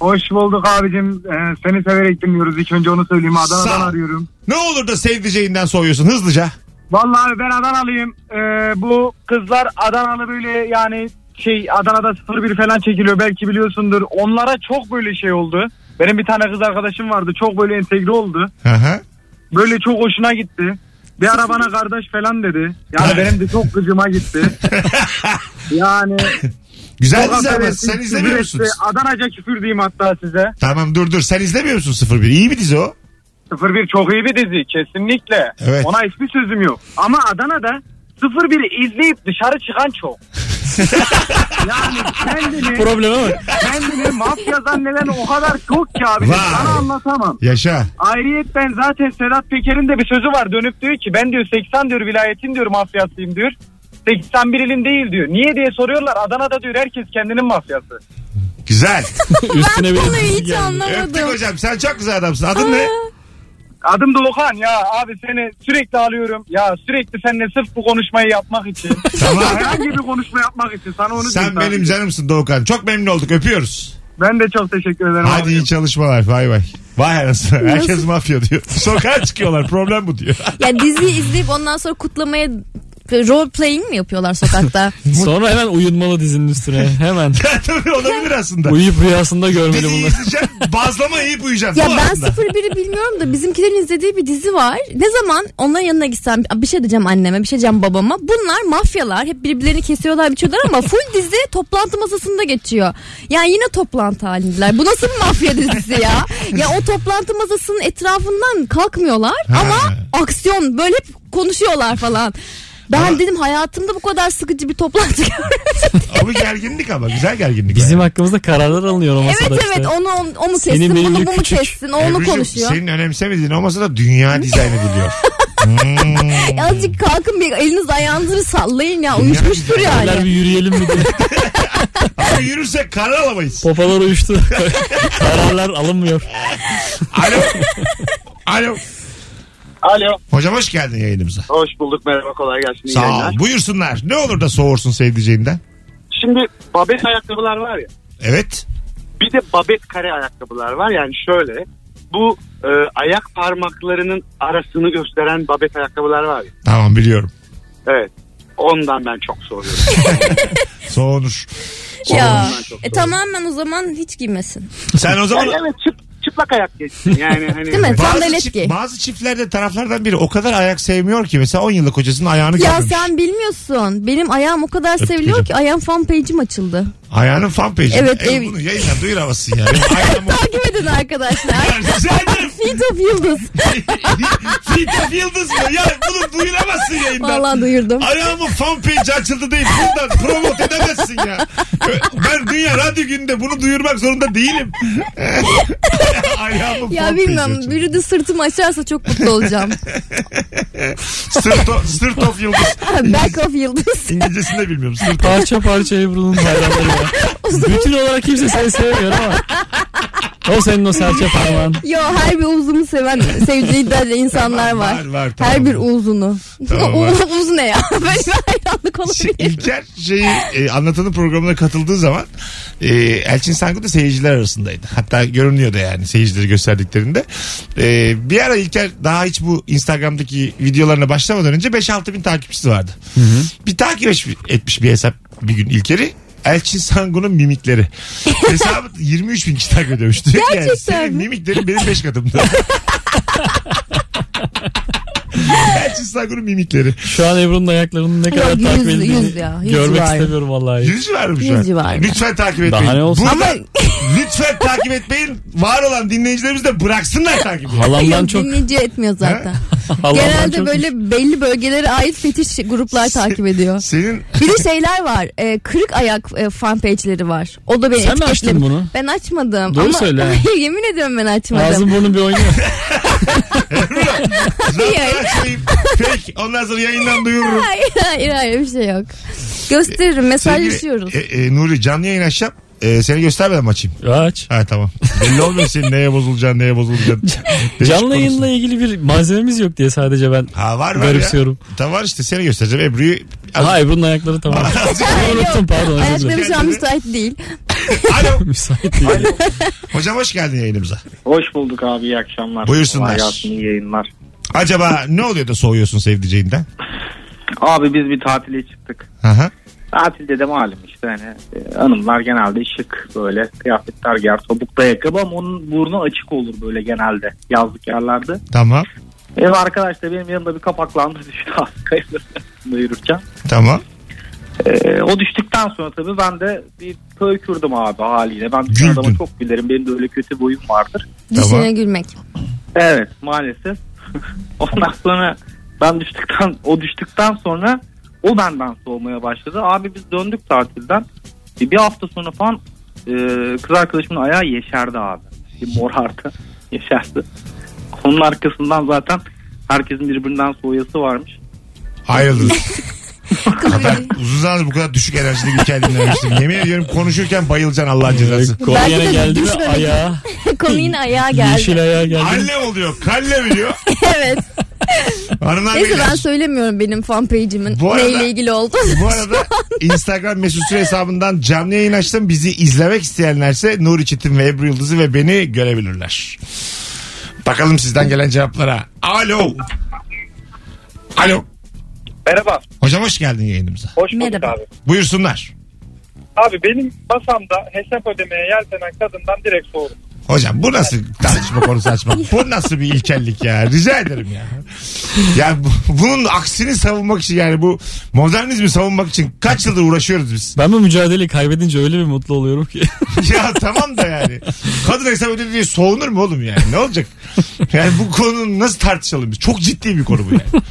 S6: Hoş bulduk abicim. Ee, seni severek dinliyoruz. İlk önce onu söyleyeyim. Adana'dan
S2: Sağ ol.
S6: arıyorum.
S2: Ne olur da sevdiceğinden soğuyorsun hızlıca.
S6: Vallahi abi ben Adanalıyım. Ee, bu kızlar Adanalı böyle yani şey Adana'da 01 falan çekiliyor belki biliyorsundur. Onlara çok böyle şey oldu. Benim bir tane kız arkadaşım vardı. Çok böyle entegre oldu.
S2: Hı hı.
S6: Böyle çok hoşuna gitti. Bir ara bana kardeş falan dedi. Yani benim de çok gıcıma gitti. Yani
S2: Güzel
S6: çok
S2: dizi ama sen izlemiyor
S6: küfür
S2: musun?
S6: etti. Adanaca küfür diyeyim hatta size.
S2: Tamam dur dur sen izlemiyor musun 01? İyi bir dizi o.
S6: 01 çok iyi bir dizi kesinlikle.
S2: Evet.
S6: Ona hiçbir sözüm yok. Ama Adana'da 01'i izleyip dışarı çıkan çok. yani kendini,
S4: Probleme bak.
S6: kendini mafya zanneden o kadar çok ki abi.
S2: Vay.
S6: Sana anlatamam.
S2: Yaşa.
S6: Ayrıyetten zaten Sedat Peker'in de bir sözü var. Dönüp diyor ki ben diyor 80 diyor vilayetin diyor mafyasıyım diyor. 81 ilin değil diyor. Niye diye soruyorlar. Adana'da diyor herkes kendinin mafyası.
S2: Güzel.
S4: Üstüne
S3: Konuyu
S4: dizi
S3: hiç
S4: geldi.
S2: Öptük
S3: anlamadım.
S2: hocam sen çok güzel adamsın. Adın ne?
S6: Adım Doğukan ya abi seni sürekli alıyorum. Ya sürekli seninle sırf bu konuşmayı yapmak için.
S2: Tamam.
S6: Herhangi bir konuşma yapmak için sana onu
S2: Sen
S6: diyeyim
S2: benim
S6: sadece.
S2: canımsın Doğukan. Çok memnun olduk öpüyoruz.
S6: Ben de çok teşekkür ederim.
S2: Hadi
S6: abi.
S2: iyi çalışmalar. Bay bay. Vay anasını. Herkes mafya diyor. Sokağa çıkıyorlar. Problem bu diyor.
S3: Ya diziyi izleyip ondan sonra kutlamaya role playing mi yapıyorlar sokakta?
S4: Sonra hemen uyunmalı dizinin üstüne. Hemen.
S2: Tabii olabilir aslında.
S4: Uyuyup rüyasında görmeli
S2: Diziyi
S4: bunları.
S2: bazlama yiyip uyuyacaksın.
S3: ya
S2: Bu
S3: ben
S2: aslında.
S3: 01'i bilmiyorum da bizimkilerin izlediği bir dizi var. Ne zaman onların yanına gitsem bir şey diyeceğim anneme bir şey diyeceğim babama. Bunlar mafyalar hep birbirlerini kesiyorlar biçiyorlar ama full dizi toplantı masasında geçiyor. Yani yine toplantı halindeler. Bu nasıl bir mafya dizisi ya? Ya o toplantı masasının etrafından kalkmıyorlar ama aksiyon böyle hep konuşuyorlar falan. Ben
S2: Ama-
S3: dedim hayatımda bu kadar sıkıcı bir toplantı görmedim.
S2: O bir gerginlik ama güzel gerginlik.
S4: Bizim
S2: yani.
S4: hakkımızda kararlar alınıyor o masada
S3: evet
S4: işte.
S3: evet onu o mu
S4: Senin
S3: kessin bunu
S4: bir
S3: bu mu
S4: küçük-
S3: kessin o onu
S2: Ebru'cum,
S3: konuşuyor.
S2: Senin önemsemediğin o masada dünya dizayn ediliyor. Hmm.
S3: Azıcık kalkın bir eliniz ayağınızı sallayın ya uyuşmuştur
S4: Beyler bir
S3: yani.
S4: yürüyelim mi diye.
S2: Ama yürürsek karar alamayız.
S4: Popalar uyuştu. Kararlar alınmıyor.
S2: Alo. Alo.
S8: Alo.
S2: Hocam hoş geldin yayınımıza.
S8: Hoş bulduk merhaba kolay gelsin.
S2: Sağ
S8: yayınlar.
S2: ol. Buyursunlar. Ne olur da soğursun sevdiceğinden.
S8: Şimdi babet ayakkabılar var ya.
S2: Evet.
S8: Bir de babet kare ayakkabılar var. Yani şöyle bu e, ayak parmaklarının arasını gösteren babet ayakkabılar var ya.
S2: Tamam biliyorum.
S8: Evet. Ondan ben çok soruyorum.
S2: Soğunur.
S3: Ya
S8: Ondan çok
S3: e, tamamen o zaman hiç giymesin.
S2: Sen o zaman
S8: yani evet çıp, çıplak ayak geçsin. Yani hani
S3: Değil mi?
S2: bazı, çift- bazı çiftlerde taraflardan biri o kadar ayak sevmiyor ki mesela 10 yıllık kocasının ayağını
S3: Ya
S2: görmemiş.
S3: sen bilmiyorsun. Benim ayağım o kadar seviliyor
S2: hocam.
S3: ki ayağım fan page'im açıldı.
S2: Ayağının fan page'i.
S3: Evet,
S2: E,
S3: ev-
S2: Bunu yayınla duyuramazsın ya. Benim ayağım
S3: Takip edin arkadaşlar.
S2: Rica ederim.
S3: Feet of Yıldız.
S2: Feet of Yıldız mı? Ya bunu duyuramazsın yayından.
S3: Vallahi duyurdum.
S2: Ayağımın fan page açıldı değil. Buradan promote edemezsin ya. Ben Dünya Radyo Günü'nde bunu duyurmak zorunda değilim. Ayağımın
S3: Ya
S2: fan
S3: bilmem
S2: page açıldı.
S3: biri de sırtımı açarsa çok mutlu olacağım.
S2: Sırt, o- sırt of Yıldız.
S3: Back of Yıldız.
S2: İngilizcesini de bilmiyorum. Sırt of.
S4: Parça parça Ebru'nun hayranları var. Bütün olarak kimse seni sevmiyor ama. O senin o serçe parmağın.
S3: Yo her bir uzunu seven sevdiği de insanlar
S2: Tamam,
S3: var.
S2: var, var, tamam.
S3: Her bir uzunu.
S2: Tamam,
S3: o,
S2: var.
S3: uz ne ya? Böyle bir hayranlık
S2: Şey,
S3: olabilir.
S2: İlker şeyi e, anlatanın programına katıldığı zaman e, Elçin Sangu da seyirciler arasındaydı. Hatta görünüyordu yani seyircileri gösterdiklerinde. E, bir ara İlker daha hiç bu Instagram'daki videolarına başlamadan önce 5-6 bin takipçisi vardı. Bir takip etmiş, etmiş bir hesap bir gün İlker'i. Elçin Sangu'nun mimikleri. Hesabı 23 bin kişi takip ediyormuş. Diyor ki yani
S3: Gerçekten
S2: senin
S3: mi?
S2: mimiklerin benim 5 katımda. Elçin Sangu'nun mimikleri.
S4: Şu an Ebru'nun ayaklarının ne kadar
S3: Yok, yüz-
S4: takip edildiğini
S3: yüz ya, yüz
S4: görmek
S3: var.
S4: istemiyorum vallahi.
S2: Yüz var mı şu an?
S3: Yüz var.
S2: Lütfen takip etmeyin.
S4: Daha ne olsun?
S2: Burada
S3: Ama-
S2: lütfen takip etmeyin. Var olan dinleyicilerimiz de bıraksınlar takibi.
S4: Halamdan
S3: Yok
S4: çok.
S3: dinleyici etmiyor zaten.
S4: Halamdan
S3: Genelde
S4: çok-
S3: böyle belli bölgelere ait fetiş gruplar takip ediyor.
S2: Senin
S3: Bir de şeyler var. e, kırık ayak e, fan page'leri var. O da beni
S4: Sen mi açtın bunu?
S3: Ben açmadım.
S4: Doğru
S3: ama,
S4: söyle ha.
S3: yemin ediyorum ben açmadım.
S4: Ağzın burnun bir oynuyor.
S2: zaten açayım. Peki ondan sonra yayından duyururum.
S3: Hayır hayır hayır bir şey yok. Gösteririm mesajlaşıyoruz.
S2: Sevgili, e, e, Nuri canlı yayın açacağım. E, seni göstermeden mi açayım?
S4: Aç.
S2: Ha tamam. Belli olmuyor senin neye bozulacaksın neye bozulacaksın. Değişik
S4: Canlı
S2: konusun.
S4: yayınla ilgili bir malzememiz yok diye sadece ben
S2: Ha var var
S4: garipsiyorum.
S2: ya. Tamam var işte seni göstereceğim. Ebru'yu
S4: Ha Ebru'nun ayakları tamam. Onu unuttum pardon özür dilerim.
S3: şu an müsait değil.
S2: Alo.
S4: Müsait değil.
S2: Hocam hoş geldin yayınımıza.
S9: Hoş bulduk abi iyi akşamlar.
S2: Buyursunlar.
S9: Kolay gelsin, iyi yayınlar.
S2: Acaba ne oluyor da soğuyorsun sevdiceğinden?
S9: Abi biz bir tatile çıktık.
S2: Aha.
S9: Tatilde de malum işte hani hanımlar genelde şık böyle kıyafetler giyer topuklu ayakkabı ama onun burnu açık olur böyle genelde yazlık yerlerde.
S2: Tamam.
S9: Ev arkadaş da benim yanımda bir kapaklandı düştü aslında yürürken.
S2: Tamam.
S9: E, o düştükten sonra tabii ben de bir köykürdüm abi haliyle. Ben
S2: Güldün.
S9: adama çok gülerim benim de öyle kötü boyum vardır.
S2: Tamam.
S3: Dişine gülmek.
S9: Evet maalesef. Ondan sonra ben düştükten o düştükten sonra o benden soğumaya başladı. Abi biz döndük tatilden. Bir, bir hafta sonra falan e, kız arkadaşımın ayağı yeşerdi abi. Bir morardı. Yeşerdi. Onun arkasından zaten herkesin birbirinden soğuyası varmış.
S2: Ayrıldınız. Kadar, uzun zamandır bu kadar düşük enerjili bir hikaye dinlemiştim. Yemin ediyorum konuşurken bayılacaksın Allah'ın cezası.
S4: Konu
S3: Belki
S4: yine
S3: de
S4: geldi mi
S3: düşmemek-
S4: ayağa.
S3: Konu yine ayağa geldi.
S4: Yeşil ayağa geldi.
S2: Anne oluyor, kalle biliyor.
S3: evet.
S2: Hanımlar
S3: Neyse
S2: beyler.
S3: ben söylemiyorum benim fan page'imin
S2: Bu arada-
S3: neyle ilgili oldu.
S2: Bu arada Instagram mesut süre hesabından canlı yayın açtım. Bizi izlemek isteyenlerse Nuri Çetin ve Ebru Yıldız'ı ve beni görebilirler. Bakalım sizden gelen cevaplara. Alo. Alo.
S8: Merhaba.
S2: Hocam Hocam hoş geldin yayınımıza.
S6: Hoş bulduk
S3: Merhaba.
S6: abi.
S2: Buyursunlar.
S6: Abi benim masamda hesap ödemeye yeltenen kadından direkt soğudum.
S2: Hocam bu nasıl tartışma konusu açmak? Bu nasıl bir ilkellik ya? Rica ederim ya. Ya bu- bunun aksini savunmak için yani bu modernizmi savunmak için kaç yıldır uğraşıyoruz biz.
S4: Ben bu mücadeleyi kaybedince öyle bir mutlu oluyorum ki.
S2: ya tamam da yani. Kadın hesap ödedi diye soğunur mu oğlum yani? Ne olacak? Yani bu konu nasıl tartışalım biz? Çok ciddi bir konu bu yani.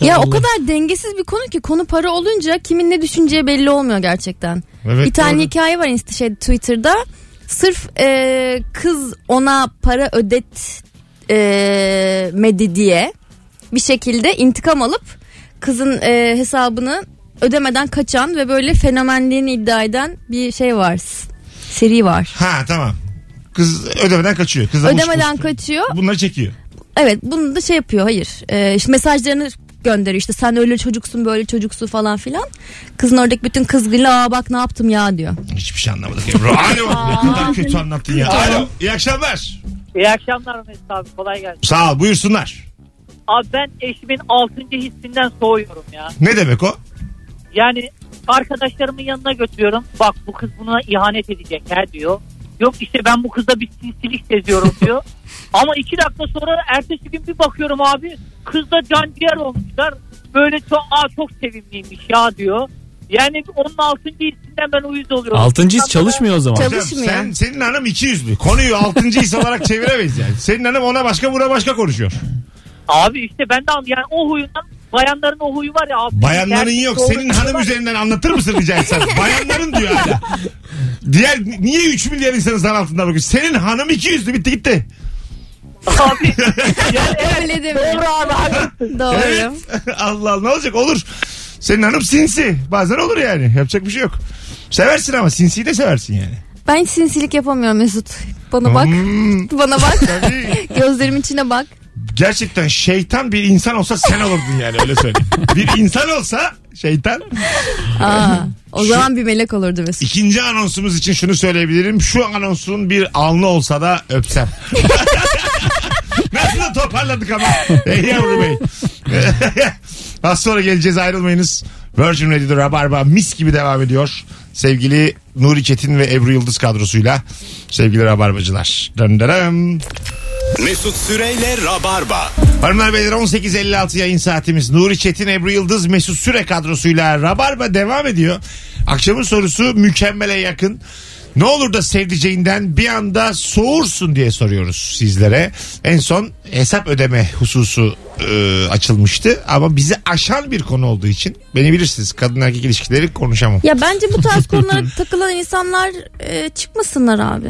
S3: Ya o kadar dengesiz bir konu ki konu para olunca kimin ne düşüneceği belli olmuyor gerçekten.
S2: Evet,
S3: bir tane
S2: doğru.
S3: hikaye var insta şey Twitter'da. Sırf e, kız ona para ödet e, diye bir şekilde intikam alıp kızın e, hesabını ödemeden kaçan ve böyle fenomenliğini iddia eden bir şey var. Seri var.
S2: Ha tamam. Kız ödemeden kaçıyor. Kız da
S3: Ödemeden kaçıyor.
S2: Bunları çekiyor.
S3: Evet bunu da şey yapıyor hayır. İşte mesajlarını gönderiyor işte sen öyle çocuksun böyle çocuksun falan filan. Kızın oradaki bütün kızgınlığı aa bak ne yaptım ya diyor.
S2: Hiçbir şey anlamadık Ebru. Alo. ne kadar kötü anlattın ya. Alo. İyi akşamlar.
S10: İyi akşamlar Mesut abi kolay gelsin.
S2: Sağ ol buyursunlar.
S10: Abi ben eşimin 6. hissinden soğuyorum ya.
S2: Ne demek o?
S10: Yani arkadaşlarımın yanına götürüyorum. Bak bu kız buna ihanet edecek her diyor. Yok işte ben bu kızda bir sinsilik seziyorum diyor. Ama iki dakika sonra ertesi gün bir bakıyorum abi kızda can ciğer olmuşlar. Böyle çok, aa çok sevimliymiş ya diyor. Yani onun 6. hissinden ben uyuz oluyorum.
S4: Altıncı his çalışmıyor o zaman.
S3: Çalışmıyor.
S2: sen, senin hanım iki yüzlü. Konuyu altıncı his olarak çeviremeyiz yani. Senin hanım ona başka buna başka konuşuyor.
S10: Abi işte ben de an- yani o huyundan bayanların o huyu var ya abi.
S2: Bayanların yok. Senin hanım üzerinden anlatır mısın rica etsem? Bayanların diyor hala. Diğer niye 3 milyar insanın zan altında bakıyor? Senin hanım iki yüzlü bitti gitti.
S10: Abi yani
S3: Öyle deme.
S10: doğru abi haklısın.
S3: Doğru.
S2: Evet. Allah Allah ne olacak olur. Senin hanım sinsi. Bazen olur yani. Yapacak bir şey yok. Seversin ama sinsiyi de seversin yani.
S3: Ben hiç sinsilik yapamıyorum Mesut. Bana bak.
S2: Hmm,
S3: Bana bak.
S2: tabii.
S3: Gözlerimin içine bak.
S2: Gerçekten şeytan bir insan olsa sen olurdun yani öyle söyleyeyim. bir insan olsa şeytan.
S3: Aa, o zaman bir melek olurdu Mesut.
S2: İkinci anonsumuz için şunu söyleyebilirim. Şu anonsun bir alnı olsa da öpsem. Nasıl da toparladık ama. Ey yavru bey. Az sonra geleceğiz ayrılmayınız. Virgin Radio'da Rabarba mis gibi devam ediyor. Sevgili Nuri Çetin ve Ebru Yıldız kadrosuyla. Sevgili Rabarbacılar. Dön dön.
S1: Mesut Süreyle Rabarba.
S2: Hanımlar beyler 18.56 yayın saatimiz. Nuri Çetin, Ebru Yıldız, Mesut Süre kadrosuyla Rabarba devam ediyor. Akşamın sorusu mükemmele yakın. Ne olur da sevdiceğinden bir anda soğursun diye soruyoruz sizlere. En son hesap ödeme hususu e, açılmıştı ama bizi aşan bir konu olduğu için beni bilirsiniz kadın erkek ilişkileri konuşamam.
S3: Ya bence bu tarz konulara takılan insanlar e, çıkmasınlar abi.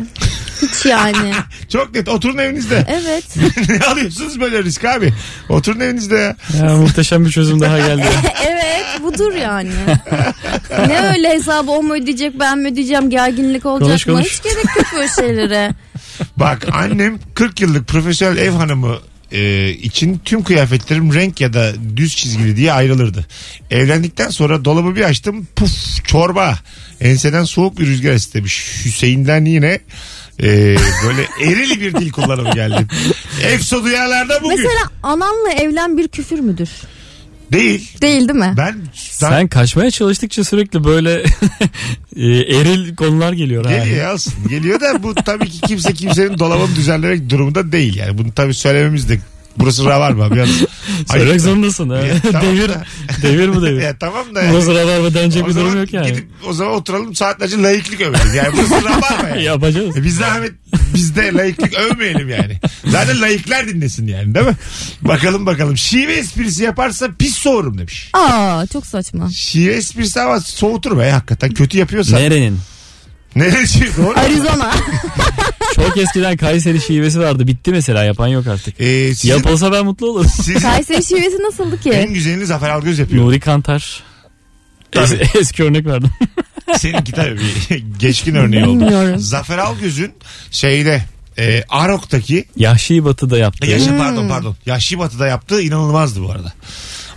S3: Hiç yani.
S2: Çok net oturun evinizde.
S3: Evet.
S2: ne alıyorsunuz böyle risk abi? Oturun evinizde ya.
S4: Ya muhteşem bir çözüm daha geldi.
S3: evet budur yani. ne öyle hesabı o mu ödeyecek ben mi ödeyeceğim gerginlik olacak
S4: Konuş,
S3: mı?
S4: konuş.
S3: Hiç gerek yok böyle şeylere.
S2: Bak annem 40 yıllık profesyonel ev hanımı e, için tüm kıyafetlerim renk ya da düz çizgili diye ayrılırdı. Evlendikten sonra dolabı bir açtım puf çorba. Enseden soğuk bir rüzgar istemiş. Hüseyin'den yine e, böyle eril bir dil kullanımı geldi. Efso duyarlarda bugün.
S3: Mesela ananla evlen bir küfür müdür?
S2: Değil.
S3: Değil değil mi?
S2: Ben
S4: Sen kaçmaya çalıştıkça sürekli böyle e, eril konular geliyor. ha.
S2: Geliyor alsın. Geliyor da bu tabii ki kimse kimsenin dolabını düzenlemek durumunda değil. Yani bunu tabii söylememiz de burası rabarba. Biraz
S4: Söylemek zorundasın. Ha.
S2: Ya, tamam
S4: devir,
S2: da.
S4: devir bu devir.
S2: Ya tamam da yani.
S4: Burası rabarba denecek bir durum yok yani.
S2: Gidip o zaman oturalım saatlerce layıklık övelim. Yani burası rabarba yani.
S4: Yapacağız.
S2: E biz zahmet biz de layıklık övmeyelim yani. Zaten layıklar dinlesin yani değil mi? Bakalım bakalım. Şive esprisi yaparsa pis soğurum demiş.
S3: Aa çok saçma.
S2: Şive esprisi ama soğutur be hakikaten. Kötü yapıyorsa.
S4: Nerenin?
S2: Neresi? Doğru.
S3: Arizona.
S4: Çok eskiden Kayseri şivesi vardı. Bitti mesela yapan yok artık.
S2: Ee, sizin,
S4: Yapılsa ben mutlu olurum.
S2: sizin
S3: Kayseri şivesi nasıldı
S2: en
S3: ki?
S2: güzelini Zafer Algöz yapıyor.
S4: Nuri Kantar. Es-
S2: Tabii.
S4: eski örnek verdim.
S2: Seninki tabii bir geçkin örneği oldu.
S3: Bilmiyorum.
S2: Zafer Algöz'ün şeyde e, Arok'taki
S4: Yahşi Batı da yaptı.
S2: Yaşa pardon pardon. Yaşlı Batı'da yaptığı inanılmazdı bu arada.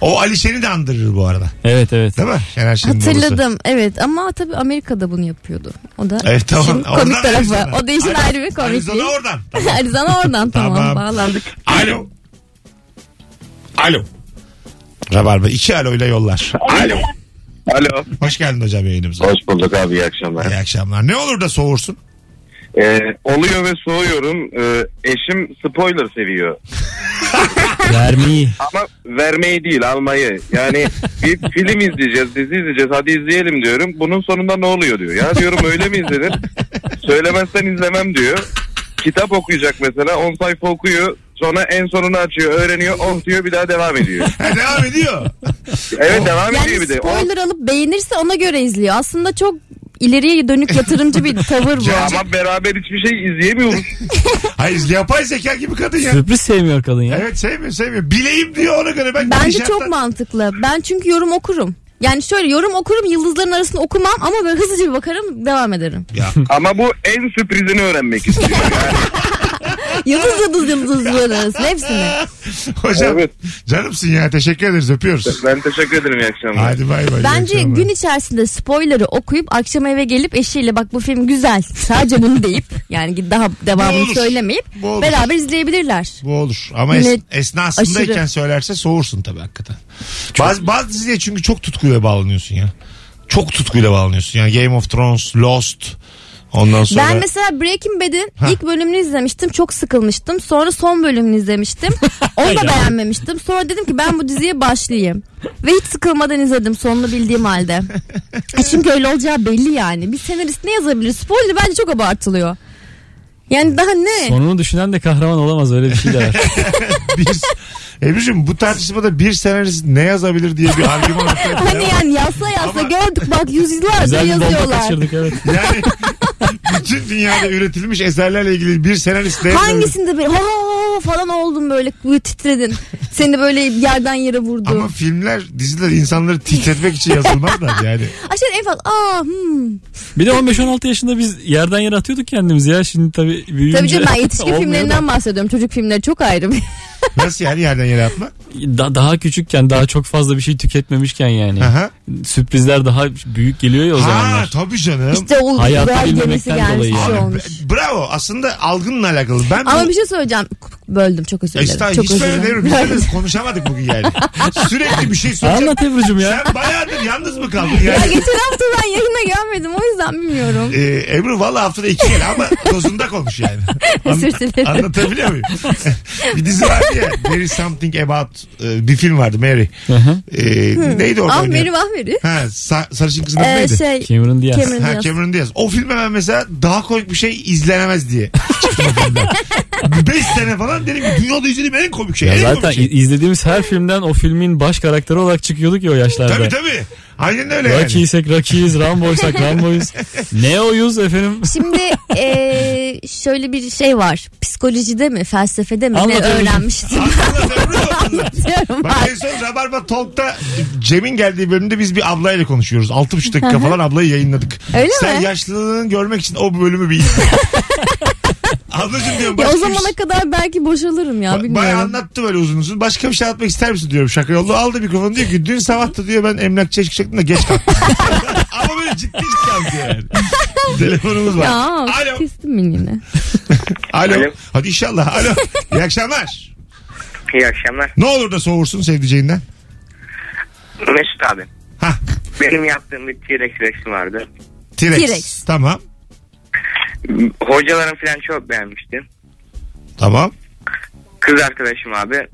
S2: O Ali Şen'i de andırır bu arada.
S4: Evet evet.
S2: Değil mi? Şener Şen'in babası.
S3: Hatırladım evet ama tabii Amerika'da bunu yapıyordu. O da
S2: Evet tamam.
S3: işin
S2: Oradan
S3: komik tarafı.
S2: Arizona.
S3: O da işin ayrı bir komikliği.
S2: Arizona oradan. Tamam.
S3: Arizona oradan tamam,
S2: Tamam.
S3: bağlandık.
S2: Alo. Alo. Rabarba iki aloyla yollar.
S5: Alo. Alo.
S2: Hoş geldin hocam yayınımıza.
S5: Hoş bulduk abi iyi akşamlar.
S2: İyi akşamlar. Ne olur da soğursun?
S5: Ee, oluyor ve soğuyorum. Ee, eşim spoiler seviyor.
S4: Vermeyi.
S5: Ama vermeyi değil almayı. Yani bir film izleyeceğiz, dizi izleyeceğiz. Hadi izleyelim diyorum. Bunun sonunda ne oluyor diyor. Ya diyorum öyle mi izlenir? Söylemezsen izlemem diyor. Kitap okuyacak mesela 10 sayfa okuyor. Sonra en sonunu açıyor, öğreniyor, oh diyor bir daha devam ediyor.
S2: Ha, devam ediyor.
S5: Evet devam ediyor
S3: Yani
S5: bir de. Oh,
S3: spoiler alıp beğenirse ona göre izliyor. Aslında çok ileriye dönük yatırımcı bir tavır bu.
S2: Ya
S5: ama beraber hiçbir şey izleyemiyoruz.
S2: Hayır yapay zeka gibi kadın ya.
S4: Sürpriz sevmiyor kadın ya.
S2: Evet sevmiyor sevmiyor. Bileyim diyor ona göre. Ben
S3: Bence
S2: gidişattan-
S3: çok mantıklı. Ben çünkü yorum okurum. Yani şöyle yorum okurum yıldızların arasında okumam ama böyle hızlıca bir bakarım devam ederim.
S2: Ya.
S5: Ama bu en sürprizini öğrenmek istiyor. Yani.
S3: Yıldız yıldız yıldız yıldız hepsini.
S2: Hocam
S5: Evet.
S2: canımsın ya teşekkür ederiz öpüyoruz.
S5: Ben teşekkür ederim iyi akşamlar.
S2: Hadi bay bay. iyi
S3: Bence
S2: akşamlar.
S3: gün içerisinde spoiler'ı okuyup akşam eve gelip eşiyle bak bu film güzel sadece bunu deyip yani daha
S2: Bu
S3: devamını
S2: olur.
S3: söylemeyip
S2: Bu olur.
S3: beraber izleyebilirler.
S2: Bu olur. Ama
S3: Yine
S2: es- esnasındayken
S3: aşırı.
S2: söylerse soğursun tabii hakikaten. Bazı, bazı diziye çünkü çok tutkuyla bağlanıyorsun ya. Çok tutkuyla bağlanıyorsun. Yani Game of Thrones, Lost. Ondan sonra...
S3: Ben mesela Breaking Bad'in
S2: Ha.
S3: ilk bölümünü izlemiştim. Çok sıkılmıştım. Sonra son bölümünü izlemiştim. Onu da beğenmemiştim. Sonra dedim ki ben bu diziye başlayayım. Ve hiç sıkılmadan izledim sonunu bildiğim halde. E Çünkü öyle olacağı belli yani. Bir senarist ne yazabilir? Spoiler bence çok abartılıyor. Yani daha ne?
S4: Sonunu düşünen de kahraman olamaz öyle bir şey de var.
S2: bir... Ebru'cum bu tartışmada bir senarist ne yazabilir diye bir argüman
S3: Hani yani yazsa yazsa
S2: Ama-
S3: gördük bak yüzyıllardır
S4: Güzel bir bomba
S3: yazıyorlar.
S4: kaçırdık evet.
S2: Yani bütün dünyada üretilmiş eserlerle ilgili bir senarist ne yazabilir?
S3: Hangisinde bir ha falan oldun böyle titredin. Seni böyle yerden yere vurdu.
S2: Ama filmler, diziler insanları titretmek için yazılmazlar yani.
S3: Aşağı en fazla aa hmm.
S4: Bir de 15-16 yaşında biz yerden yere atıyorduk kendimizi ya. Şimdi tabii büyüyünce
S3: Tabii canım ben yetişkin
S4: da.
S3: filmlerinden bahsediyorum. Çocuk filmleri çok ayrı bir.
S2: Nasıl yani yerden yere atma?
S4: Da- daha küçükken daha çok fazla bir şey tüketmemişken yani.
S2: Aha.
S4: Sürprizler daha büyük geliyor ya o
S2: Ha
S4: zamanlar.
S2: tabii canım.
S3: İşte o güzel gemisi
S4: bilmemekten
S3: gelmiş
S4: dolayı
S3: bir şey
S4: yani.
S3: olmuş.
S2: Bravo. Aslında algınla alakalı. Ben
S3: Ama
S2: bu...
S3: bir şey söyleyeceğim. Böldüm çok özür dilerim.
S2: Estağfurullah,
S3: Çok
S2: hiç
S3: özür
S2: böyle
S3: dilerim.
S2: Biz de konuşamadık bugün yani. Sürekli bir şey söyleyeceğim.
S4: Anlat Ebru'cum ya.
S2: Sen bayağıdır yalnız mı kaldın
S3: Ya
S2: yani?
S3: geçen hafta ben yayına gelmedim o yüzden bilmiyorum.
S2: Ee, Ebru valla haftada iki kere ama dozunda konuş yani.
S3: Özür dilerim.
S2: Anlatabiliyor muyum? bir dizi vardı ya. There is something about e, bir film vardı Mary.
S4: Hı hı.
S2: Ee, neydi orada?
S3: Ah
S2: oynayan?
S3: Meri Vahveri.
S2: Ha, sa- sarışın kızın adı
S3: Ee,
S2: neydi?
S3: şey
S4: Cameron Diaz.
S3: Cameron
S2: Ha
S3: Diaz.
S2: Cameron Diaz. O filme ben mesela daha komik bir şey izlenemez diye çıktım o filmden. 5 sene falan dedim ki dünyada izlediğim en komik şey.
S4: Ya
S2: en
S4: zaten
S2: komik şey.
S4: izlediğimiz her filmden o filmin baş karakteri olarak çıkıyorduk ya o yaşlarda.
S2: Tabii tabii. Aynen öyle yani.
S4: Rocky'ysek Rocky'yiz, Rambo'ysak Rambo'yuz. Neo'yuz efendim.
S3: Şimdi eee, şöyle bir şey var. Psikolojide mi, felsefede mi ne öğrenmiştim. Anlatıyorum
S2: Bak en son Rabarba Talk'ta Cem'in geldiği bölümde biz bir ablayla konuşuyoruz. 6,5 dakika falan ablayı yayınladık.
S3: Öyle
S2: Sen
S3: mi?
S2: yaşlılığını görmek için o bölümü bir izle. Ablacığım diyorum.
S3: Ya
S2: başka
S3: o zamana
S2: bir şey-
S3: kadar belki boşalırım ya bilmiyorum.
S2: Bayağı anlattı böyle uzun uzun. Başka bir şey anlatmak ister misin diyorum. Şaka yollu aldı mikrofonu diyor ki dün sabah da diyor ben emlakçıya çıkacaktım da geç kalktım. Ama böyle ciddi ciddi anlatıyor yani. Telefonumuz var.
S3: Ya
S2: Alo.
S3: kestim yine.
S2: Alo.
S5: Alo.
S2: Hadi inşallah. Alo. İyi akşamlar.
S5: İyi akşamlar.
S2: Ne olur da soğursun sevdiceğinden.
S5: Mesut abi.
S2: Ha.
S5: Benim yaptığım bir T-Rex resim vardı.
S2: T-Rex.
S3: T-Rex.
S2: Tamam.
S5: Hocalarım falan çok beğenmişti.
S2: Tamam.
S5: Kız arkadaşım abi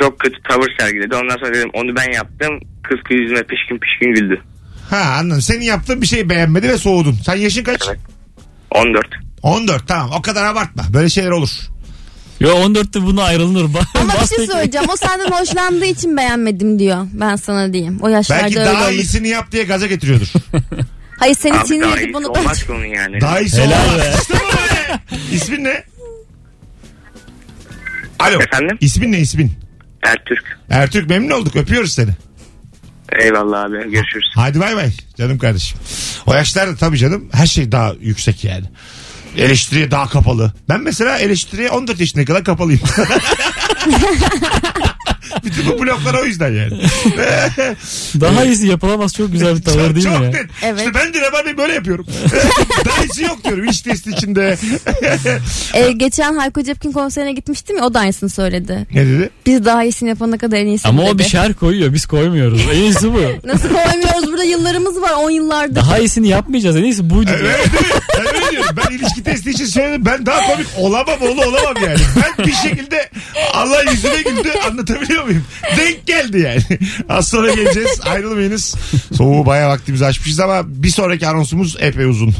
S5: çok kötü tavır sergiledi. Ondan sonra dedim onu ben yaptım. Kız yüzüme pişkin pişkin güldü.
S2: Ha anladım. Senin yaptığın bir şeyi beğenmedi ve soğudun. Sen yaşın kaç?
S5: Evet. 14.
S2: 14 tamam. O kadar abartma. Böyle şeyler olur.
S4: Yo 14'te bunu ayrılır.
S3: Ama bir şey söyleyeceğim. O senden hoşlandığı için beğenmedim diyor. Ben sana diyeyim. O yaşlarda
S2: Belki
S3: öyle
S2: daha
S3: olur.
S2: iyisini yap diye gaza getiriyordur.
S3: Hayır seni
S5: Abi
S3: sinir
S5: daha
S3: edip
S5: iyisi
S3: onu
S5: olmaz ki onun yani.
S2: Daha iyisi
S4: Helal
S2: olmaz.
S4: be.
S2: İşte bu be. İsmin ne? Alo.
S5: Efendim?
S2: İsmin ne ismin?
S5: Ertürk.
S2: Ertürk memnun olduk. Öpüyoruz seni.
S5: Eyvallah abi görüşürüz.
S2: Hadi bay bay canım kardeşim. O yaşlarda tabii canım her şey daha yüksek yani. Eleştiriye daha kapalı. Ben mesela eleştiriye 14 yaşına kadar kapalıyım. Bütün bu bloklar o yüzden yani.
S4: Daha iyisi yapılamaz çok güzel bir tavır değil
S2: çok
S4: mi ya?
S2: net.
S3: Evet.
S2: İşte ben Bey böyle yapıyorum. Daha iyisi yok bakıyorum ilişki testi içinde.
S3: Ee, geçen Hayko Cepkin konserine gitmiştim ya o da aynısını söyledi.
S2: ne dedi?
S3: Biz daha iyisini yapana kadar en iyisini
S4: Ama o
S3: dedi.
S4: bir şer koyuyor biz koymuyoruz. En iyisi bu.
S3: Nasıl koymuyoruz burada yıllarımız var 10 yıllardır.
S4: Daha iyisini yapmayacağız. En iyisi buydu.
S2: Evet değil mi? Ben öyle diyorum. Ben ilişki testi için söyledim. Ben daha komik olamam oğlu olamam yani. Ben bir şekilde Allah yüzüme güldü anlatabiliyor muyum? Denk geldi yani. Az sonra geleceğiz. Ayrılmayınız. Soğuğu bayağı vaktimizi açmışız ama bir sonraki anonsumuz epey uzun.